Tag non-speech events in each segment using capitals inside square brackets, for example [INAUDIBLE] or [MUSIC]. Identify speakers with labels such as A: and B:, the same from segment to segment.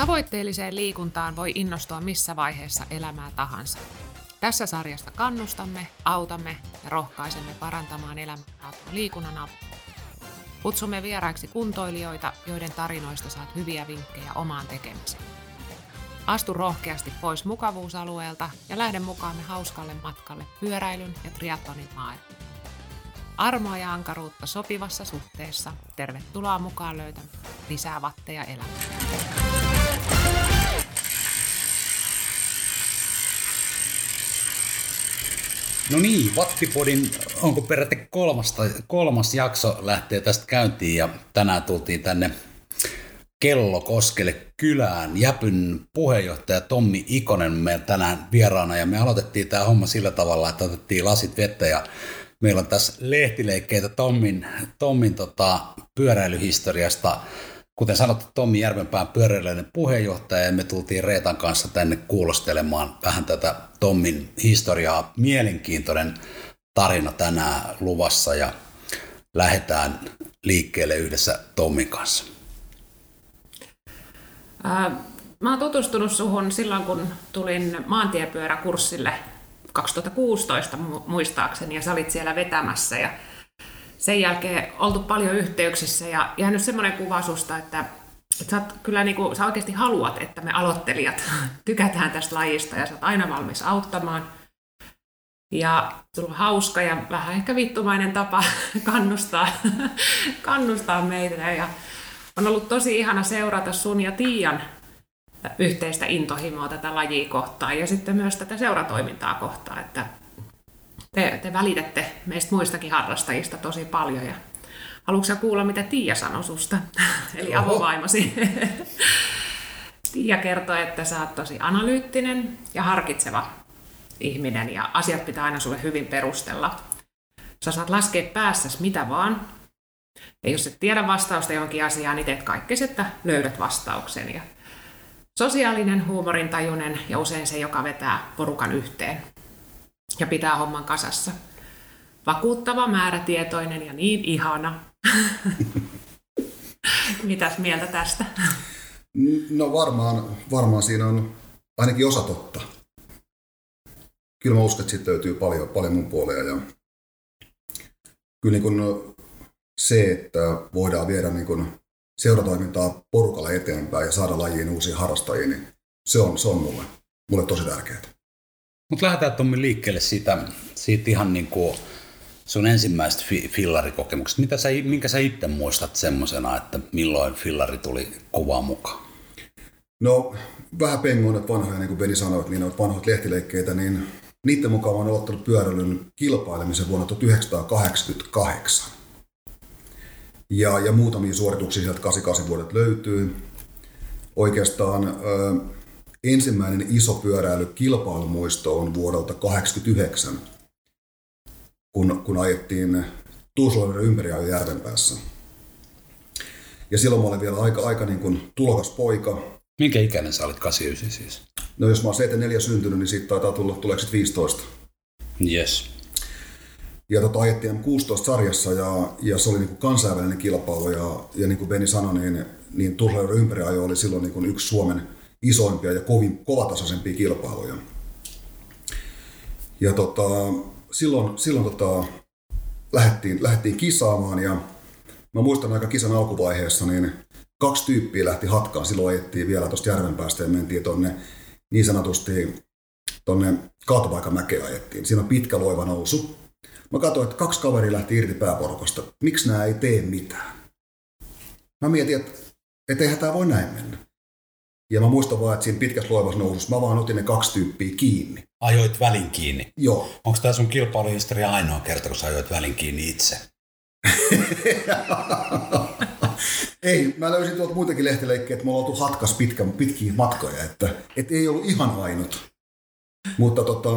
A: Tavoitteelliseen liikuntaan voi innostua missä vaiheessa elämää tahansa. Tässä sarjasta kannustamme, autamme ja rohkaisemme parantamaan elämänlaatua liikunnan avulla. Kutsumme vieraiksi kuntoilijoita, joiden tarinoista saat hyviä vinkkejä omaan tekemiseen. Astu rohkeasti pois mukavuusalueelta ja lähde mukaamme hauskalle matkalle pyöräilyn ja triatlonin maailmaan. Armoa ja ankaruutta sopivassa suhteessa. Tervetuloa mukaan löytämään lisää vatteja elämään.
B: No niin, Vattipodin, onko peräti kolmas, kolmas jakso lähtee tästä käyntiin ja tänään tultiin tänne Kellokoskelle kylään. Jäpyn puheenjohtaja Tommi Ikonen meillä tänään vieraana ja me aloitettiin tämä homma sillä tavalla, että otettiin lasit vettä ja meillä on tässä lehtileikkeitä Tommin, Tommin tota, pyöräilyhistoriasta. Kuten sanottu, Tommi Järvenpään pyöräilyinen puheenjohtaja ja me tultiin Reetan kanssa tänne kuulostelemaan vähän tätä Tommin historiaa. Mielenkiintoinen tarina tänään luvassa ja lähdetään liikkeelle yhdessä Tommin kanssa.
A: Mä oon tutustunut suhun silloin, kun tulin maantiepyöräkurssille 2016 muistaakseni, ja sä olit siellä vetämässä. Ja sen jälkeen oltu paljon yhteyksissä ja jäänyt semmoinen kuva susta, että, että sä, oot kyllä niin kuin, sä oikeasti haluat, että me aloittelijat [LAUGHS] tykätään tästä lajista ja sä oot aina valmis auttamaan. Ja sulla on hauska ja vähän ehkä vittumainen tapa [LAUGHS] kannustaa, [LAUGHS] kannustaa meitä. Ja on ollut tosi ihana seurata sun ja Tiian yhteistä intohimoa tätä lajia kohtaan ja sitten myös tätä seuratoimintaa kohtaan, että te, te välitätte meistä muistakin harrastajista tosi paljon ja haluatko kuulla, mitä Tiia sanoi susta, [LAUGHS] eli avovaimosi? [LAUGHS] Tiia kertoi, että sä oot tosi analyyttinen ja harkitseva ihminen ja asiat pitää aina sulle hyvin perustella. Sä saat laskea päässäsi mitä vaan. Ja jos et tiedä vastausta johonkin asiaan, niin teet kaikkesi, että löydät vastauksen. Ja Sosiaalinen, huumorintajuinen ja usein se, joka vetää porukan yhteen ja pitää homman kasassa. Vakuuttava, määrätietoinen ja niin ihana. [LAUGHS] Mitäs mieltä tästä?
C: No varmaan, varmaan siinä on ainakin osa totta. Kyllä mä uskon, että siitä löytyy paljon, paljon mun puolia. Ja kyllä niin kun se, että voidaan viedä niin kun seuratoimintaa porukalla eteenpäin ja saada lajiin uusia harrastajia, niin se on, se on mulle, mulle tosi tärkeää.
B: Mutta lähdetään Tommi liikkeelle siitä, siitä ihan niin kuin sun ensimmäisestä fi- fillarikokemuksesta. Mitä sä, minkä sä itse muistat semmoisena, että milloin fillari tuli kuvaan mukaan?
C: No vähän pengoin että vanhoja, niin kuin Beni sanoi, niin on vanhoit lehtileikkeitä, niin niiden mukaan olen aloittanut pyöräilyn kilpailemisen vuonna 1988. Ja, ja muutamia suorituksia sieltä 88 vuodet löytyy. Oikeastaan ö, ensimmäinen iso pyöräilykilpailumuisto on vuodelta 89, kun, kun ajettiin Tuusulan ympäri järven päässä. Ja silloin mä olin vielä aika, aika niin kuin tulokas poika.
B: Minkä ikäinen sä olit 89 siis?
C: No jos mä oon 74 syntynyt, niin siitä taitaa tulla, tuleeko 15?
B: Yes.
C: Ja tota, ajettiin M16-sarjassa ja, ja se oli niin kuin kansainvälinen kilpailu ja, ja niin kuin Beni sanoi, niin, niin ympäriajo oli silloin niin kuin yksi Suomen isoimpia ja kovin, kovatasaisempia kilpailuja. Ja tota, silloin, silloin tota, lähdettiin, lähdettiin kisaamaan ja mä muistan aika kisan alkuvaiheessa, niin kaksi tyyppiä lähti hatkaan. Silloin ajettiin vielä tuosta järvenpäästä ja mentiin tonne niin sanotusti tonne kaatopaikan ajettiin. Siinä on pitkä loiva nousu. Mä katsoin, että kaksi kaveri lähti irti pääporukasta. Miksi nämä ei tee mitään? Mä mietin, että, että eihän tämä voi näin mennä. Ja mä muistan vaan, että siinä pitkässä loivassa nousussa mä vaan otin ne kaksi tyyppiä kiinni.
B: Ajoit välin kiinni?
C: Joo.
B: Onko tämä sun kilpailuhistoria ainoa kerta, kun sä ajoit välin kiinni itse? [LAUGHS]
C: ei, mä löysin tuolta muitakin lehtileikkejä, että me ollaan oltu hatkas pitkä, pitkiä matkoja, että, että ei ollut ihan ainut. Mutta tota,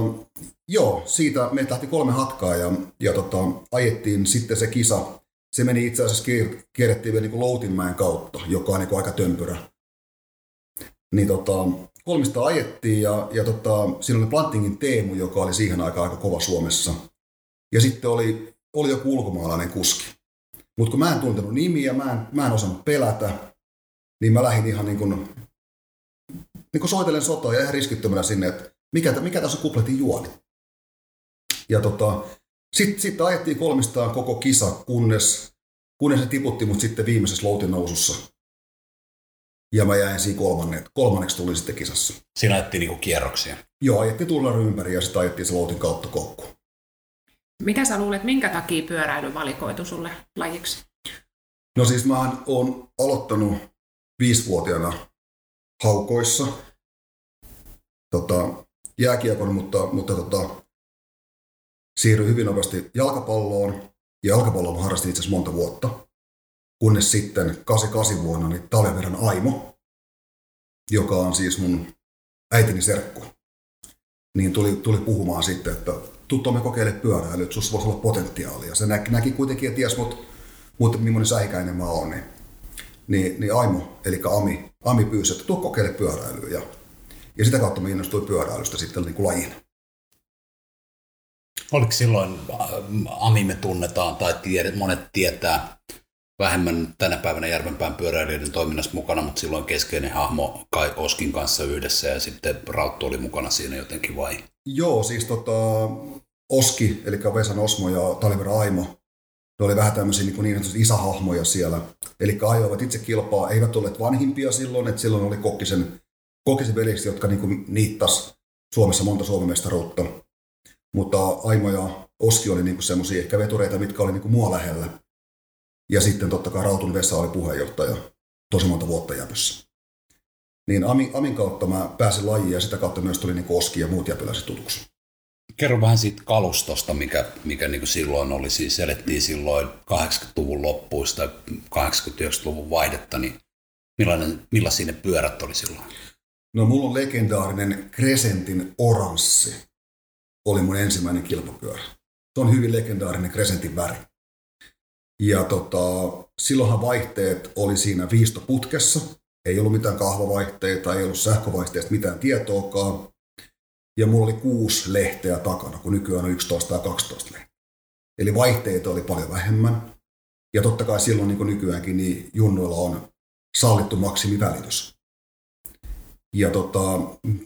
C: joo, siitä me lähti kolme hatkaa ja, ja tota, ajettiin sitten se kisa. Se meni itse asiassa, kierrettiin vielä niin Loutinmäen kautta, joka on niin aika tömpyrä. Niin tota, kolmista ajettiin ja, ja tota, siinä oli Plantingin Teemu, joka oli siihen aikaan aika kova Suomessa. Ja sitten oli, oli joku ulkomaalainen kuski. Mutta kun mä en tuntenut nimiä, mä en, mä en osannut pelätä, niin mä lähdin ihan niin kuin niin kuin soitellen ja ihan riskittömänä sinne, että mikä, mikä tässä on kupletin juoni. Ja tota, sitten sit ajettiin kolmistaan koko kisa, kunnes, kunnes se tiputti mut sitten viimeisessä loutin nousussa. Ja mä jäin siinä kolmanne, kolmanneksi tuli sitten kisassa.
B: Siinä ajettiin niinku kierroksia.
C: Joo, ajettiin tulla ympäri ja sitten ajettiin se loutin kautta kokku.
A: Mitä sä luulet, minkä takia pyöräily valikoitu sulle lajiksi?
C: No siis mä oon aloittanut viisivuotiaana haukoissa tota, jääkiekon, mutta, mutta tota, siirryin hyvin nopeasti jalkapalloon. Ja jalkapalloa harrastin itse asiassa monta vuotta. Kunnes sitten 88 vuonna niin Taljaverran Aimo, joka on siis mun äitini serkku, niin tuli, tuli puhumaan sitten, että tuttu me kokeile pyöräilyä, että sussa voisi olla potentiaalia. Se näki, näki kuitenkin, että ties mut, mut millainen säikäinen mä oon, niin, niin, niin Aimo, eli Ami, Ami pyysi, että tuu kokeile pyöräilyä. Ja, ja sitä kautta mä innostuin pyöräilystä sitten niin kuin lajin.
B: Oliko silloin, äh, Ami me tunnetaan tai tiedät, monet tietää, vähemmän tänä päivänä Järvenpään pyöräilijöiden toiminnassa mukana, mutta silloin keskeinen hahmo Kai Oskin kanssa yhdessä ja sitten Rauttu oli mukana siinä jotenkin vai?
C: Joo, siis tota, Oski, eli Vesan Osmo ja Talivera Aimo, ne oli vähän tämmöisiä niin, niin isähahmoja siellä. Eli ajoivat itse kilpaa, eivät olleet vanhimpia silloin, että silloin oli Kokkisen, Kokkisen veliksi, jotka niin niittas Suomessa monta Suomen mestaruutta. Mutta Aimo ja Oski oli niin semmoisia ehkä vetureita, mitkä oli niin mua lähellä. Ja sitten totta kai Rautun Vesa oli puheenjohtaja tosi monta vuotta jäpössä. Niin Amin, Amin kautta mä pääsin lajiin ja sitä kautta myös tuli niin Oski ja muut jäpöläiset tutuksi.
B: Kerro vähän siitä kalustosta, mikä, mikä niin silloin oli. Siis elettiin silloin 80-luvun loppuista, 80-90-luvun vaihdetta, niin millainen, millaisia ne pyörät oli silloin?
C: No mulla on legendaarinen Crescentin oranssi. Oli mun ensimmäinen kilpapyörä. Se on hyvin legendaarinen Crescentin väri. Ja tota, silloinhan vaihteet oli siinä viistoputkessa. Ei ollut mitään kahvavaihteita, ei ollut sähkövaihteista mitään tietoakaan. Ja mulla oli kuusi lehteä takana, kun nykyään on 11 tai 12 lehteä. Eli vaihteita oli paljon vähemmän. Ja totta kai silloin niin kuin nykyäänkin niin junnoilla on sallittu maksimivälitys. Ja tota,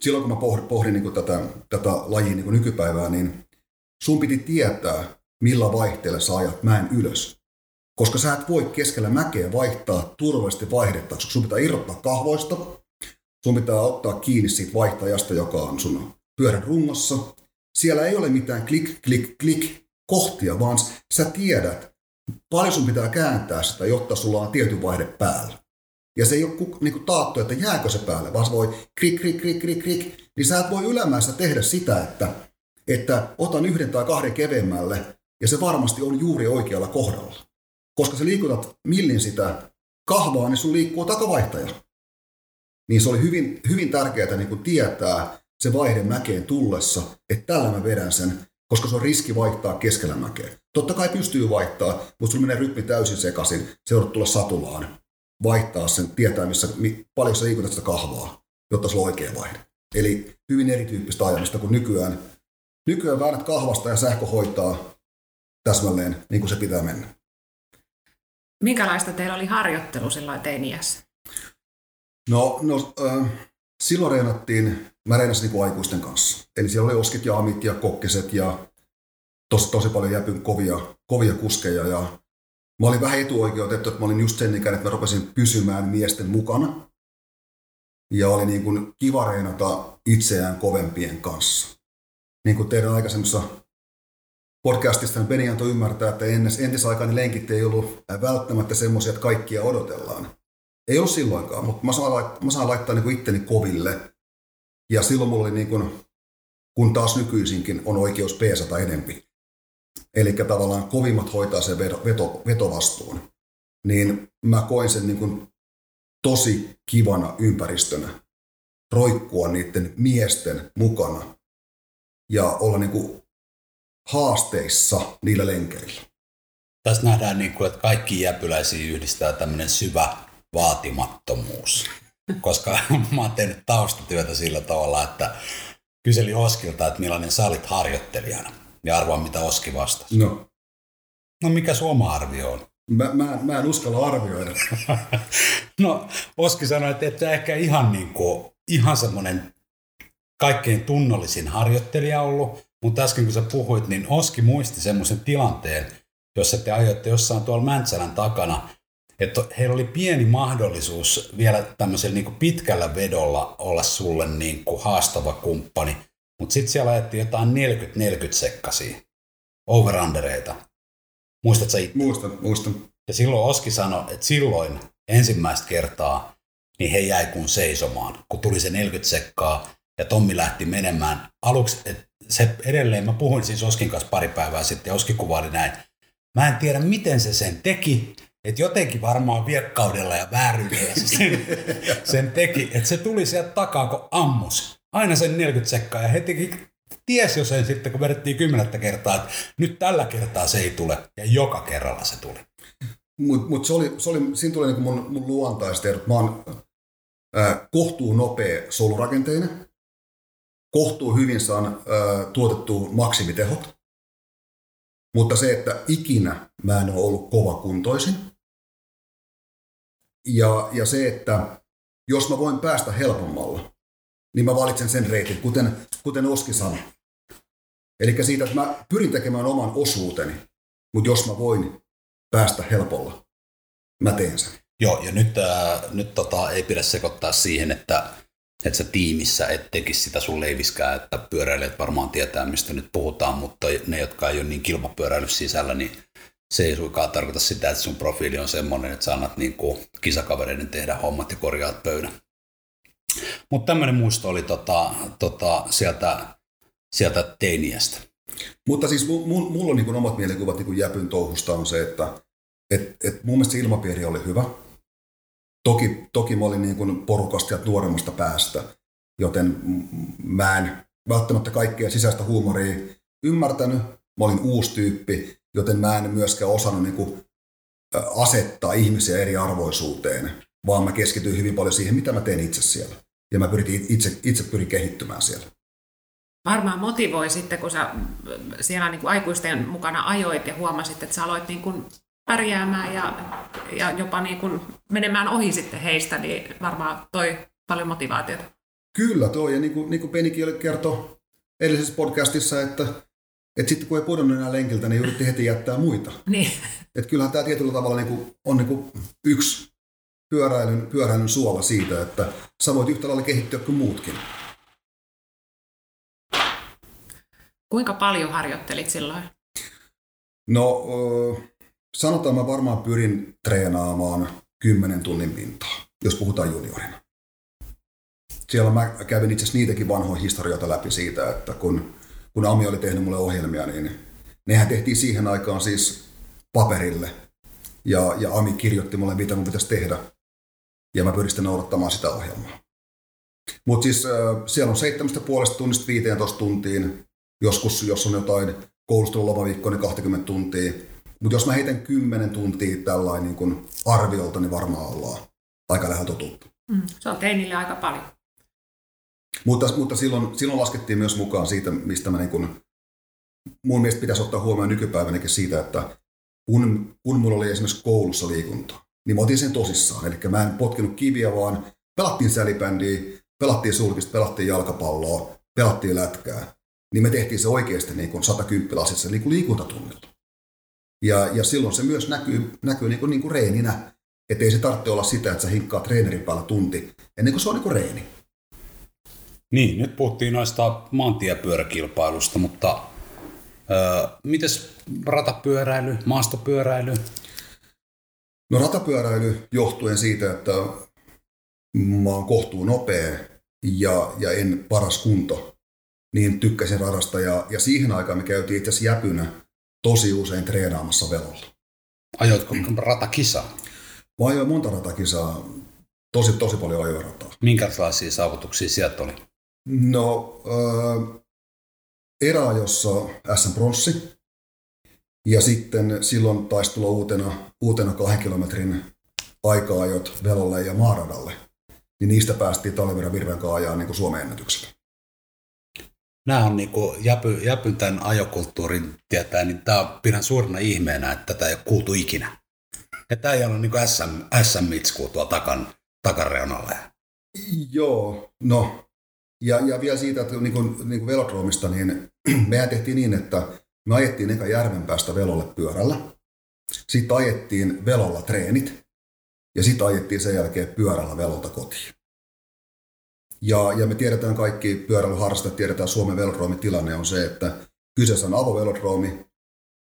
C: silloin kun mä pohdin, pohdin niin tätä, tätä lajia niin nykypäivää, niin sun piti tietää, millä vaihteella sä ajat mäen ylös. Koska sä et voi keskellä mäkeä vaihtaa turvallisesti vaihdetta, koska sun pitää irrottaa kahvoista, sun pitää ottaa kiinni siitä vaihtajasta, joka on sun pyörän rungossa. Siellä ei ole mitään klik, klik, klik kohtia, vaan sä tiedät, paljon sun pitää kääntää sitä, jotta sulla on tietty vaihde päällä. Ja se ei ole niin kuin taattu, että jääkö se päälle, vaan se voi krik, krik, krik, krik, krik. Niin sä et voi ylämäessä tehdä sitä, että, että otan yhden tai kahden keveämmälle, ja se varmasti on juuri oikealla kohdalla. Koska sä liikutat millin sitä kahvaa, niin sun liikkuu takavaihtaja. Niin se oli hyvin, hyvin tärkeää niin kuin tietää se vaihde mäkeen tullessa, että tällä mä vedän sen, koska se on riski vaihtaa keskellä mäkeä. Totta kai pystyy vaihtaa, mutta sulla menee rytmi täysin sekaisin, se joudut tulla satulaan, vaihtaa sen, tietää missä, paljon sä liikutat sitä kahvaa, jotta sulla on oikea vaihde. Eli hyvin erityyppistä ajamista kuin nykyään. Nykyään väännät kahvasta ja sähkö hoitaa täsmälleen niin kuin se pitää mennä.
A: Minkälaista teillä oli harjoittelu silloin teiniässä?
C: No, no äh, silloin reenattiin, mä reenasin niin aikuisten kanssa. Eli siellä oli oskit ja amit ja kokkiset ja tosi, tosi paljon jäpyn kovia, kovia kuskeja. Ja mä olin vähän etuoikeutettu, että mä olin just sen ikäinen, että mä rupesin pysymään miesten mukana. Ja oli niin kuin kiva reenata itseään kovempien kanssa. Niin kuin teidän aikaisemmassa podcastista niin Beni antoi ymmärtää, että entisaikainen lenkit ei ollut välttämättä semmoisia, että kaikkia odotellaan. Ei ollut silloinkaan, mutta mä saan laittaa, mä saan laittaa niin itteni koville. Ja silloin mulla oli niin kuin, kun taas nykyisinkin on oikeus peesata enempi. Eli tavallaan kovimmat hoitaa sen veto, veto, vetovastuun. Niin mä koin sen niin kuin tosi kivana ympäristönä roikkua niiden miesten mukana ja olla niin kuin haasteissa niillä lenkeillä.
B: Tässä nähdään, niin kuin, että kaikki jäpyläisiä yhdistää tämmöinen syvä vaatimattomuus. Koska [LAUGHS] mä oon tehnyt taustatyötä sillä tavalla, että kyseli Oskilta, että millainen sä olit harjoittelijana. Ja arvoa, mitä Oski vastasi.
C: No.
B: No mikä sun oma arvio on?
C: Mä, mä, mä en uskalla arvioida. [LAUGHS]
B: no, Oski sanoi, että et ehkä ihan niin kuin ihan semmoinen kaikkein tunnollisin harjoittelija ollut, mutta äsken kun sä puhuit, niin Oski muisti semmoisen tilanteen, jossa te ajoitte jossain tuolla Mäntsälän takana, että heillä oli pieni mahdollisuus vielä tämmöisellä niin pitkällä vedolla olla sulle niin kuin haastava kumppani, mutta sitten siellä ajettiin jotain 40-40 sekkasia overundereita. Muistatko itse?
C: Muistan, muistan.
B: Ja silloin Oski sanoi, että silloin ensimmäistä kertaa niin he jäi kun seisomaan, kun tuli se 40 sekkaa ja Tommi lähti menemään. Aluksi, että se edelleen, mä puhuin siis Oskin kanssa pari päivää sitten ja Oski kuvaili näin. Mä en tiedä, miten se sen teki, että jotenkin varmaan viekkaudella ja vääryydellä se sen, [LAUGHS] sen teki, että se tuli sieltä takaa, kun ammus. Aina sen 40 sekkaa ja heti ties jo sen sitten, kun vedettiin kymmenettä kertaa, että nyt tällä kertaa se ei tule ja joka kerralla se tuli.
C: Mutta mut se oli, se oli, siinä tuli niinku mun, mun luontaistiedot. Mä oon äh, kohtuu nopea solurakenteinen, kohtuu hyvin saan äh, tuotettua maksimitehot, mutta se, että ikinä mä en ole ollut kova kuntoisin. Ja, ja se, että jos mä voin päästä helpommalla, niin mä valitsen sen reitin, kuten, kuten Oski sanoi. Eli siitä, että mä pyrin tekemään oman osuuteni, mutta jos mä voin päästä helpolla, mä teen sen.
B: Joo, ja nyt, äh, nyt tota, ei pidä sekoittaa siihen, että, että sä tiimissä et tekisi sitä sun leiviskää, että pyöräilijät varmaan tietää, mistä nyt puhutaan, mutta ne, jotka ei ole niin kilpapyöräily sisällä, niin se ei suinkaan tarkoita sitä, että sun profiili on semmoinen, että sä annat niin kuin kisakavereiden tehdä hommat ja korjaat pöydän. Mutta tämmöinen muisto oli tota, tota, sieltä, sieltä teiniästä.
C: Mutta siis mulla on niin omat mielikuvat niin Jäpyn touhusta on se, että et, et mun mielestä se ilmapiiri oli hyvä. Toki, toki mä olin niin kuin porukasta ja nuoremmasta päästä, joten mä en välttämättä kaikkea sisäistä huumoria ymmärtänyt. Mä olin uusi tyyppi, joten mä en myöskään osannut niin kuin asettaa ihmisiä eri arvoisuuteen, vaan mä keskityin hyvin paljon siihen, mitä mä teen itse siellä. Ja mä pyrin itse, itse pyrin kehittymään siellä.
A: Varmaan motivoi sitten, kun sä siellä niin kuin aikuisten mukana ajoit ja huomasit, että sä aloit niin kuin pärjäämään ja, ja jopa niin kuin menemään ohi sitten heistä, niin varmaan toi paljon motivaatiota.
C: Kyllä toi, ja niin kuin, niin kuin Penikin kertoi edellisessä podcastissa, että, että sitten kun ei pudonnut enää lenkiltä, niin yritti heti jättää muita. [LAUGHS]
A: Niin.
C: Että kyllähän tämä tietyllä tavalla niin kuin, on niin kuin yksi pyöräilyn, pyöräilyn suola siitä, että sä voit yhtä lailla kehittyä kuin muutkin.
A: Kuinka paljon harjoittelit silloin?
C: No, sanotaan mä varmaan pyrin treenaamaan 10 tunnin pintaa, jos puhutaan juniorina. Siellä mä kävin itse asiassa niitäkin vanhoja historioita läpi siitä, että kun, kun Ami oli tehnyt mulle ohjelmia, niin nehän tehtiin siihen aikaan siis paperille. Ja, ja Ami kirjoitti mulle, mitä mun pitäisi tehdä. Ja mä pyrin sitten noudattamaan sitä ohjelmaa. Mutta siis äh, siellä on 7,5 tunnista 15 tuntiin. Joskus, jos on jotain koulustelun lomaviikkoa, niin 20 tuntia. Mutta jos mä heitän 10 tuntia tällainen niin kun arviolta, niin varmaan ollaan aika lähellä totuutta.
A: Mm, se on teinille aika paljon.
C: Mutta, mutta silloin, silloin laskettiin myös mukaan siitä, mistä mä niin kun, mun mielestä pitäisi ottaa huomioon nykypäivänäkin siitä, että kun, kun mulla oli esimerkiksi koulussa liikuntaa, niin mä otin sen tosissaan. Eli mä en potkinut kiviä, vaan pelattiin sälibändiä, pelattiin sulkista, pelattiin jalkapalloa, pelattiin lätkää. Niin me tehtiin se oikeasti niin kuin 110 lasissa niin kuin liikuntatunnilla. Ja, ja silloin se myös näkyy, näkyy niin kuin, niin kuin reeninä. Että ei se tarvitse olla sitä, että sä hinkkaa treenerin päällä tunti, ennen kuin se on niin kuin reeni.
B: Niin, nyt puhuttiin noista maantiepyöräkilpailusta, mutta öö, mites ratapyöräily, maastopyöräily?
C: No ratapyöräily johtuen siitä, että mä oon kohtuu nopea ja, ja en paras kunto, niin tykkäsin radasta. Ja, ja siihen aikaan me käytiin itse asiassa jäpynä tosi usein treenaamassa velolla.
B: Ajoitko ratakisaa?
C: Mä ajoin monta ratakisaa, tosi, tosi paljon ajoin rataa.
B: Minkälaisia saavutuksia sieltä oli?
C: No, äh, eräajossa SM Bronssi, ja sitten silloin taisi tulla uutena, uutena kahden kilometrin aika-ajot velolle ja maaradalle. Niin niistä päästiin Talviran Virven ajaa niin Suomen ennätyksellä
B: nämä on niin kuin jäpy, jäpyn tämän ajokulttuurin tietää, niin tämä pidän suurena ihmeenä, että tätä ei ole kuultu ikinä. Että tämä ei ole niin SM, SM-mitskuu tuolla takan, takareunalla.
C: Joo, no. Ja, ja vielä siitä, että niin kuin, niin kuin velodromista, niin mehän tehtiin niin, että me ajettiin eka järven päästä velolle pyörällä. Sitten ajettiin velolla treenit. Ja sitten ajettiin sen jälkeen pyörällä velolta kotiin. Ja, ja me tiedetään kaikki pyöräilyharrastajat, tiedetään Suomen velodroomin tilanne on se, että kyseessä on avovelodroomi.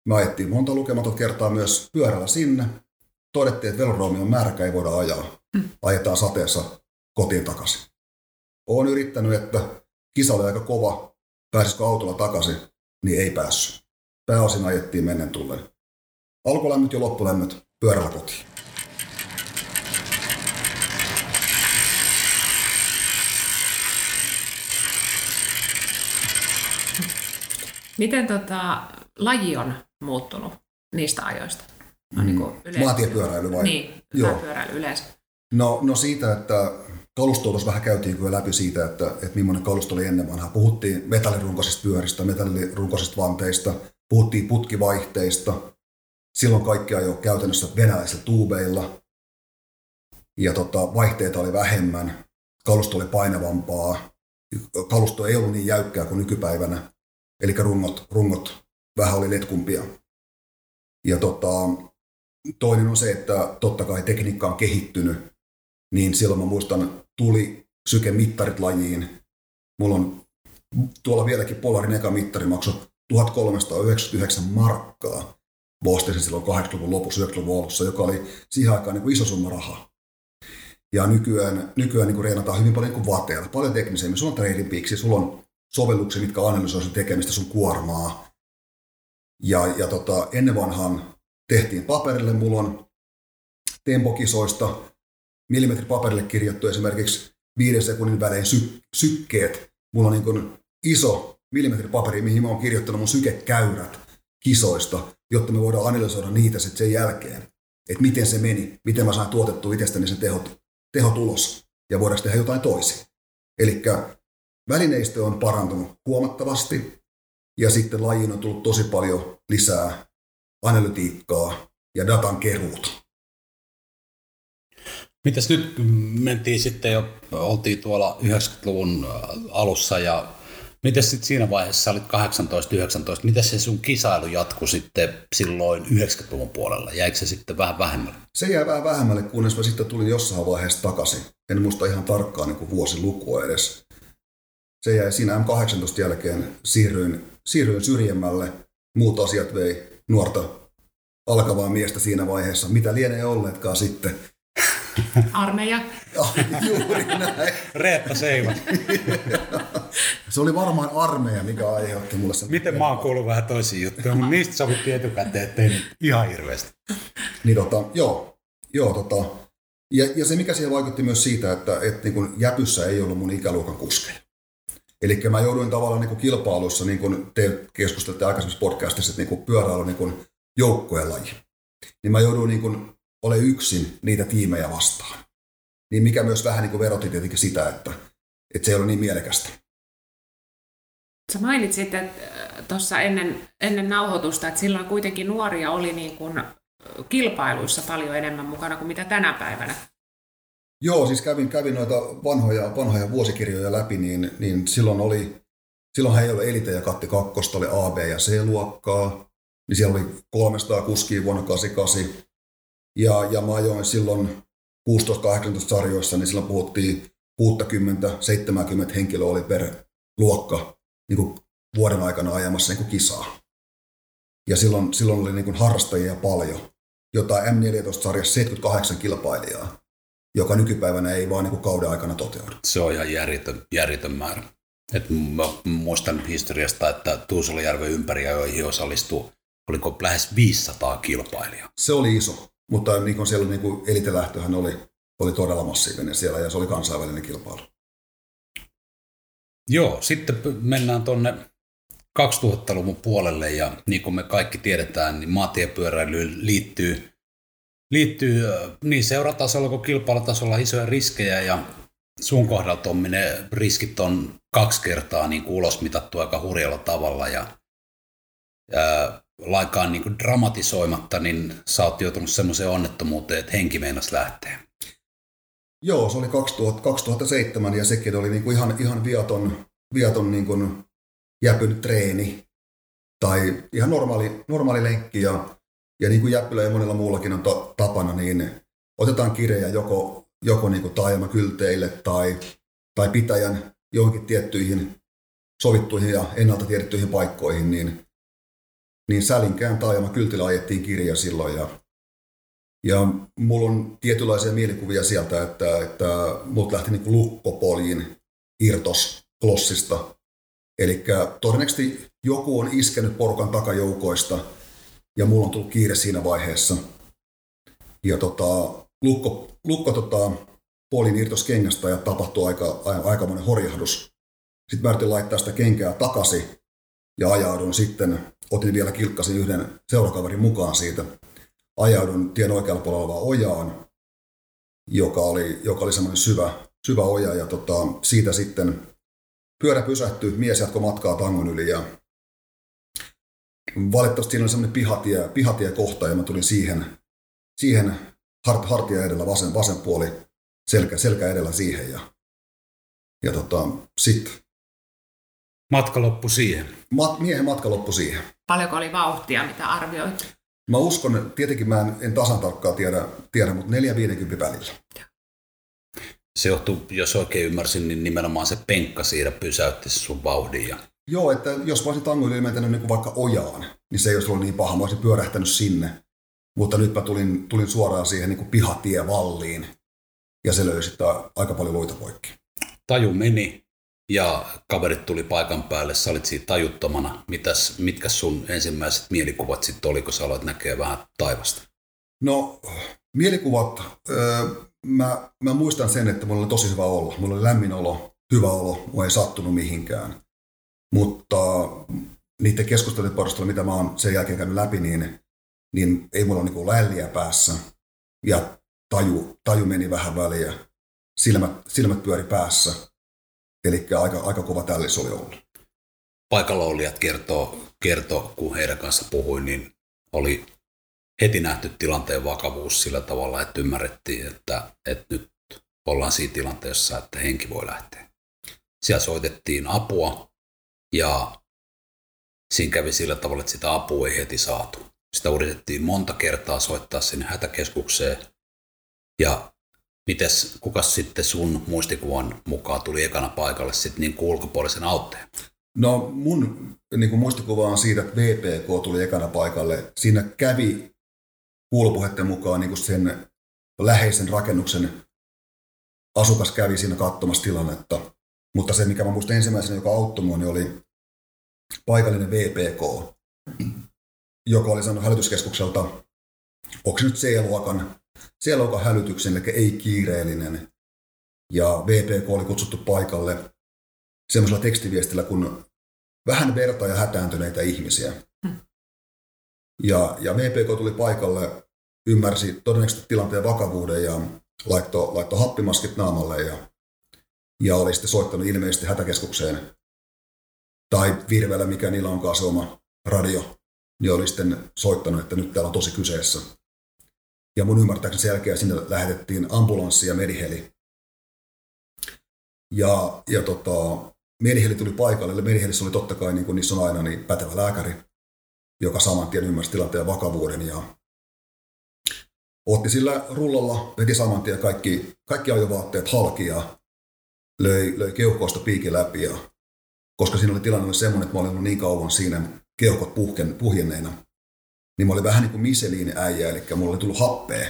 C: Me ajettiin monta lukematon kertaa myös pyörällä sinne. Todettiin, että velodroomi on märkä, ei voida ajaa. Ajetaan sateessa kotiin takaisin. Olen yrittänyt, että kisa oli aika kova, pääsisikö autolla takaisin, niin ei päässyt. Pääosin ajettiin mennen tullen. Alkulämmöt ja loppulämmöt pyörällä kotiin.
A: Miten tota, laji on muuttunut niistä ajoista? No, niin kuin
C: yleensä. Maantiepyöräily vai?
A: Niin,
C: Joo.
A: pyöräily yleensä.
C: No, no siitä, että kalustoilussa vähän käytiin kyllä läpi siitä, että, että millainen kalusto oli ennen vanhaa. Puhuttiin metallirunkoisista pyöristä, metallirunkoisista vanteista, puhuttiin putkivaihteista. Silloin kaikki ajoi käytännössä venäläisillä tuubeilla. Ja tota, vaihteita oli vähemmän, kalusto oli painavampaa, kalusto ei ollut niin jäykkää kuin nykypäivänä. Eli rungot, rungot vähän oli letkumpia. Ja tota, toinen on se, että totta kai tekniikka on kehittynyt, niin silloin mä muistan, tuli sykemittarit lajiin. Mulla on tuolla vieläkin Polarin eka mittari maksoi 1399 markkaa. Vuostesin silloin 80-luvun lopussa, 90-luvun alussa, joka oli siihen aikaan niin kuin iso summa rahaa. Ja nykyään, nykyään niin kuin reenataan hyvin paljon niin kuin vateilla, paljon teknisemmin. Sulla on peaks, sulla on sovelluksia, mitkä analysoi sen tekemistä, sun kuormaa. Ja, ja tota, ennen vanhaan tehtiin paperille, mulla on tempokisoista millimetripaperille kirjattu esimerkiksi viiden sekunnin välein sy- sykkeet. Mulla on niin kuin iso millimetripaperi, mihin mä oon kirjoittanut mun sykekäyrät kisoista, jotta me voidaan analysoida niitä sitten sen jälkeen. Että miten se meni, miten mä sain tuotettua itsestäni sen tehot, tehotulos ja voidaanko tehdä jotain toisin. Eli välineistö on parantunut huomattavasti ja sitten lajiin on tullut tosi paljon lisää analytiikkaa ja datan keruuta.
B: Mitäs nyt mentiin sitten jo, oltiin tuolla 90-luvun alussa ja miten sitten siinä vaiheessa, olit 18-19, miten se sun kisailu jatkui sitten silloin 90-luvun puolella? Jäikö se sitten vähän vähemmälle?
C: Se jäi vähän vähemmälle, kunnes mä sitten tulin jossain vaiheessa takaisin. En muista ihan tarkkaan niin kuin vuosilukua edes. Se jäi siinä M18 jälkeen, siirryin, siirryin syrjemmälle. Muut asiat vei nuorta alkavaa miestä siinä vaiheessa. Mitä lienee olleetkaan sitten.
A: Armeija.
C: Ja, [LAUGHS] juuri näin.
B: Reetta Seiva. [LAUGHS]
C: Se oli varmaan armeija, mikä aiheutti mulle sen.
B: Miten mä oon kuullut vähän toisiin juttuja, mutta niistä sovittiin etukäteen, ettei nyt ihan hirveästi.
C: Niin tota, joo, joo tota. Ja, ja, se mikä siihen vaikutti myös siitä, että, että niin kun Jäpyssä ei ollut mun ikäluokan kuskeja. Eli mä jouduin tavallaan niin kuin kilpailussa, niin kuin te keskustelitte aikaisemmissa podcastissa, että niin kuin pyöräily on niin kuin joukkojen laji. Niin mä jouduin niin kuin ole yksin niitä tiimejä vastaan. Niin mikä myös vähän niin kuin verotti tietenkin sitä, että, että se ei ole niin mielekästä.
A: Sä mainitsit tuossa ennen, ennen nauhoitusta, että silloin kuitenkin nuoria oli niin kuin kilpailuissa paljon enemmän mukana kuin mitä tänä päivänä.
C: Joo, siis kävin, kävin noita vanhoja, vanhoja vuosikirjoja läpi, niin, niin silloin oli, silloinhan ei ollut Elite ja Katti 2, oli A, B ja C-luokkaa, niin siellä oli 300 kuskia vuonna 88, ja, ja mä ajoin silloin 16-18 sarjoissa, niin silloin puhuttiin 60-70 henkilöä oli per luokka niin kuin vuoden aikana ajamassa niin kuin kisaa. Ja silloin, silloin oli niin kuin harrastajia paljon. Jotain M14-sarjassa 78 kilpailijaa, joka nykypäivänä ei vaan niin kuin kauden aikana toteudu.
B: Se on ihan järjetön, järjetön määrä. Et mä muistan historiasta, että Tuusulajärven ympäri joihin osallistuu, oliko lähes 500 kilpailijaa.
C: Se oli iso. Mutta niin kuin siellä niin kuin elitelähtöhän oli, oli todella massiivinen siellä ja se oli kansainvälinen kilpailu.
B: Joo, sitten mennään tuonne 2000-luvun puolelle ja niin kuin me kaikki tiedetään, niin maatiepyöräilyyn liittyy, liittyy niin seuratasolla kuin kilpailutasolla isoja riskejä ja sun kohdalta on ne riskit on kaksi kertaa niin kuin ulosmitattu aika hurjalla tavalla ja, ja laikaan niin kuin dramatisoimatta, niin sä oot joutunut semmoiseen onnettomuuteen, että henki meinas lähtee.
C: Joo, se oli 2000, 2007 ja sekin oli niinku ihan, ihan viaton, viaton niinku jäpyn treeni tai ihan normaali, normaali lenkki ja, ja niin kuin Jäppylä ja monella muullakin on to, tapana, niin otetaan kirjaa joko, joko niin kuin taajamakylteille tai, tai pitäjän johonkin tiettyihin sovittuihin ja ennalta tiedettyihin paikkoihin, niin, niin Sälinkään taajama kyltillä ajettiin kirja silloin ja, ja mulla on tietynlaisia mielikuvia sieltä, että, että mut lähti niin lukkopoliin irtos klossista. Eli todennäköisesti joku on iskenyt porukan takajoukoista ja mulla on tullut kiire siinä vaiheessa. Ja tota, lukko, lukko tota, polin irtos kengästä ja tapahtui aika, aika monen horjahdus. Sitten mä laittaa sitä kenkää takaisin ja ajaudun sitten, otin vielä kilkkasin yhden seurakaverin mukaan siitä. Ajaudun tien oikealla puolella olevaan ojaan, joka oli, joka oli semmoinen syvä, syvä oja ja tota, siitä sitten pyörä pysähtyi, mies jatkoi matkaa tangon yli ja valitettavasti siinä oli semmoinen pihatie, pihatie kohta ja mä tulin siihen, siihen hart, hartia edellä vasen, vasen puoli selkä, selkä edellä siihen ja, ja tota, sitten
B: Matka loppui siihen.
C: Mat, miehen matka loppui siihen.
A: Paljonko oli vauhtia, mitä arvioit?
C: Mä uskon, tietenkin mä en, en tasan tarkkaan tiedä, tiedä mutta 4-50 välillä.
B: Se johtuu, jos oikein ymmärsin, niin nimenomaan se penkka siinä pysäytti sun vauhdin. Ja...
C: Joo, että jos mä olisin tangoilla ilmentänyt niin vaikka ojaan, niin se ei olisi ollut niin paha. Mä olisin pyörähtänyt sinne. Mutta nyt mä tulin, tulin suoraan siihen niin pihatievalliin ja se löysi aika paljon luita poikki.
B: Taju meni ja kaverit tuli paikan päälle, sä olit siitä tajuttomana. Mitäs, mitkä sun ensimmäiset mielikuvat sitten oli, kun sä aloit näkee vähän taivasta?
C: No, mielikuvat, öö, mä, mä muistan sen, että mulla oli tosi hyvä olla. Mulla oli lämmin olo, hyvä olo, mulla ei sattunut mihinkään. Mutta niiden keskustelujen perusteella, mitä mä oon sen jälkeen käynyt läpi, niin, niin ei mulla ole niin lälliä päässä. Ja taju, taju meni vähän väliä. Silmät, silmät pyöri päässä. Eli aika, aika kova tällis oli ollut.
B: Paikalla olijat kertoo, kertoo, kun heidän kanssa puhuin, niin oli heti nähty tilanteen vakavuus sillä tavalla, että ymmärrettiin, että, että nyt ollaan siinä tilanteessa, että henki voi lähteä. Siellä soitettiin apua ja siinä kävi sillä tavalla, että sitä apua ei heti saatu. Sitä yritettiin monta kertaa soittaa sinne hätäkeskukseen ja mites, kuka sitten sun muistikuvan mukaan tuli ekana paikalle sitten niin ulkopuolisen autteen?
C: No mun niin kuin muistikuva on siitä, että VPK tuli ekana paikalle. Siinä kävi kuulupuheiden mukaan niin kuin sen läheisen rakennuksen asukas kävi siinä katsomassa tilannetta. Mutta se, mikä mä muistan ensimmäisenä, joka auttoi mua, niin oli paikallinen VPK, joka oli sanonut hälytyskeskukselta, onko se nyt C-luokan, C-luokan hälytyksen, eli ei kiireellinen. Ja VPK oli kutsuttu paikalle semmoisella tekstiviestillä kun vähän verta ja hätääntyneitä ihmisiä. Ja, ja VPK tuli paikalle, ymmärsi todennäköisesti tilanteen vakavuuden ja laittoi laitto happimaskit naamalle ja, ja oli sitten soittanut ilmeisesti hätäkeskukseen tai virveellä, mikä niillä onkaan se oma radio, niin oli sitten soittanut, että nyt täällä on tosi kyseessä. Ja mun ymmärtääkseni sen jälkeen sinne lähetettiin ambulanssi ja meriheli. Ja, ja tota, meriheli tuli paikalle. Merihelissä oli totta kai, niin kuin niissä on aina, niin pätevä lääkäri, joka saman tien ymmärsi tilanteen vakavuuden ja otti sillä rullalla, veti saman tien kaikki, kaikki ajovaatteet halki ja löi, löi keuhkoista piikin läpi. Ja, koska siinä oli tilanne semmoinen, että mä olin ollut niin kauan siinä keuhkot puhken, puhjenneina, niin mä olin vähän niin kuin miseliini äijä, eli mulla oli tullut happea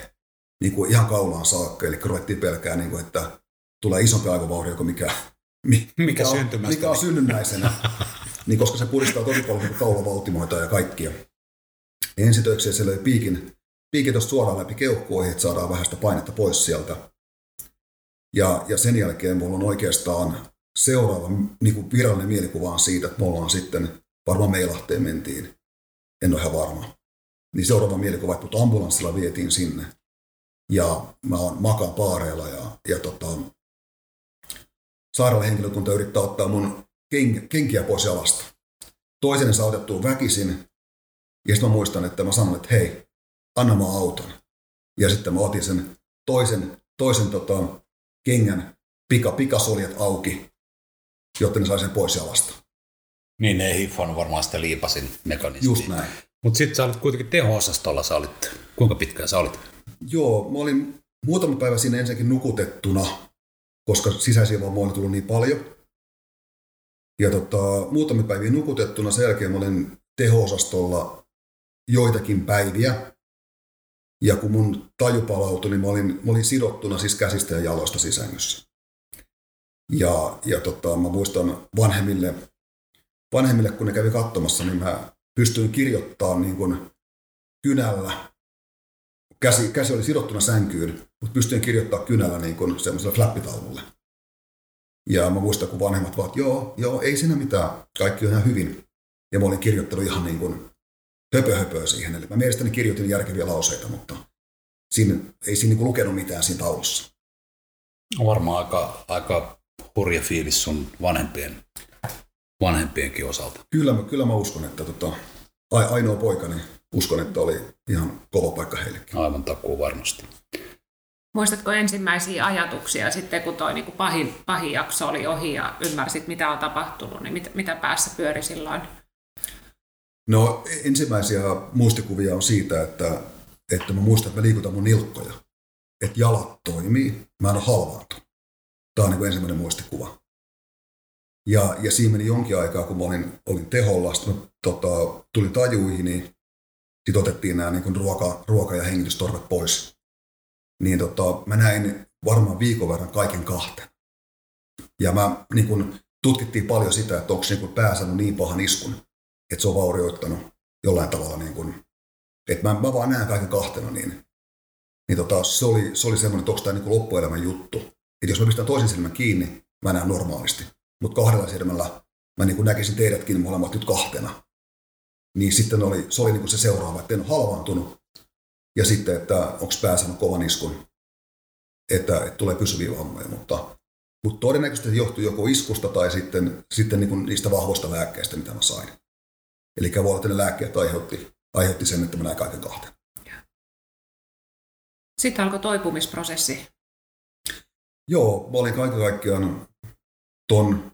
C: niin kuin ihan kaulaan saakka, eli ruvettiin pelkää, niin kuin, että tulee isompi aivovaurio kuin mikä,
B: mikä, mikä,
C: on, mikä on synnynnäisenä [LAUGHS] niin koska se puristaa tosi paljon niin ja kaikkia. Ensitöikseen se löi piikin, piikin tuosta suoraan läpi keuhkoihin, että saadaan vähän sitä painetta pois sieltä. Ja, ja sen jälkeen mulla on oikeastaan seuraava niin kuin virallinen mielikuva on siitä, että me ollaan sitten, varmaan Meilahteen mentiin, en ole ihan varma. Niin seuraava mielikuva, että ambulanssilla vietiin sinne. Ja mä oon makaan paareilla ja, ja tota, sairaalahenkilökunta yrittää ottaa mun kenkiä pois jalasta. Toisen saa otettua väkisin, ja sitten mä muistan, että mä sanon, että hei, anna mä auton. Ja sitten mä otin sen toisen, toisen tota, kengän pika, pikasoljet auki, jotta ne sai sen pois jalasta.
B: Niin, ne ei hiffannut varmaan sitä liipasin mekanismia.
C: Just näin.
B: Mutta sitten sä olit kuitenkin teho-osastolla, sä olit, kuinka pitkään sä olit?
C: Joo, mä olin muutama päivä sinne ensinnäkin nukutettuna, koska sisäisiä vammoja oli tullut niin paljon. Ja tota, muutamia päiviä nukutettuna, sen jälkeen mä olin teho-osastolla joitakin päiviä. Ja kun mun taju palautui, niin mä olin, mä olin sidottuna siis käsistä ja jaloista sisängyssä. Ja, ja tota, mä muistan vanhemmille, vanhemmille, kun ne kävi katsomassa, niin mä pystyin kirjoittamaan niin kuin kynällä. Käsi, käsi oli sidottuna sänkyyn, mutta pystyin kirjoittamaan kynällä niin kuin semmoisella flappitaululle. Ja mä muistan, kun vanhemmat vaan, joo, joo, ei siinä mitään, kaikki on ihan hyvin. Ja mä olin kirjoittanut ihan niin kuin höpö, höpö siihen. Eli mä mielestäni kirjoitin järkeviä lauseita, mutta siinä, ei siinä niin kuin lukenut mitään siinä taulussa.
B: On varmaan aika, aika hurja fiilis sun vanhempien, vanhempienkin osalta.
C: Kyllä, mä, kyllä mä uskon, että tota, ainoa poika, niin uskon, että oli ihan kova paikka heillekin.
B: Aivan takuu varmasti.
A: Muistatko ensimmäisiä ajatuksia sitten, kun tuo niin pahin, pahin jakso oli ohi ja ymmärsit, mitä on tapahtunut, niin mit, mitä päässä pyöri silloin?
C: No ensimmäisiä muistikuvia on siitä, että, että mä muistan, että mä liikutan mun nilkkoja. Että jalat toimii, mä en ole halvaantunut. Tämä on niin ensimmäinen muistikuva. Ja, ja siinä meni jonkin aikaa, kun mä olin, olin teholla, sitten tota, tulin tajuihin, niin sitten otettiin nämä niin ruoka, ruoka- ja hengitystorvet pois. Niin tota, mä näin varmaan viikon verran kaiken kahten. Ja mä niin kun, tutkittiin paljon sitä, että onko niin pää saanut niin pahan iskun, että se on vaurioittanut jollain tavalla, niin kun, että mä, mä vaan näen kaiken kahtena, niin, niin tota, se oli, se oli semmoinen, että onko tämä niin loppuelämän juttu. Että jos mä pistän toisen silmän kiinni, mä näen normaalisti. Mutta kahdella silmällä mä niin näkisin teidätkin molemmat nyt kahtena. Niin sitten oli, se oli niin se seuraava, että en ole halvaantunut. Ja sitten, että onko pää saanut kovan iskun, että, että tulee pysyviä vammoja. Mutta, mutta todennäköisesti se johtui joko iskusta tai sitten, sitten niin niistä vahvoista lääkkeistä, mitä mä sain. Eli voi olla, että ne lääkkeet aiheutti, aiheutti sen, että mä näin kaiken kahden.
A: Sitten alkoi toipumisprosessi.
C: Joo, mä olin kaiken kaikkiaan ton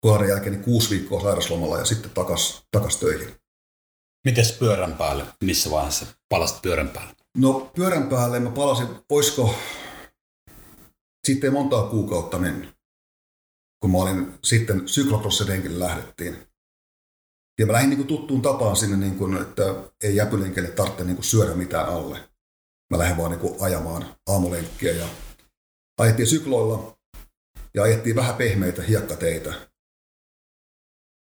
C: kohdan jälkeen niin kuusi viikkoa sairaslomalla ja sitten takas, takas töihin.
B: Mites pyörän päälle? Missä vaiheessa palasit pyörän päälle?
C: No pyörän päälle mä palasin, oisko sitten ei montaa kuukautta mennyt, kun mä olin sitten syklocrossilenkille lähdettiin. Ja mä lähdin niin kuin tuttuun tapaan sinne, niin kuin, että ei jäpylenkille tarvitse niin kuin syödä mitään alle. Mä lähdin vaan niin kuin ajamaan aamulenkkiä ja ajettiin sykloilla ja ajettiin vähän pehmeitä hiekkateitä.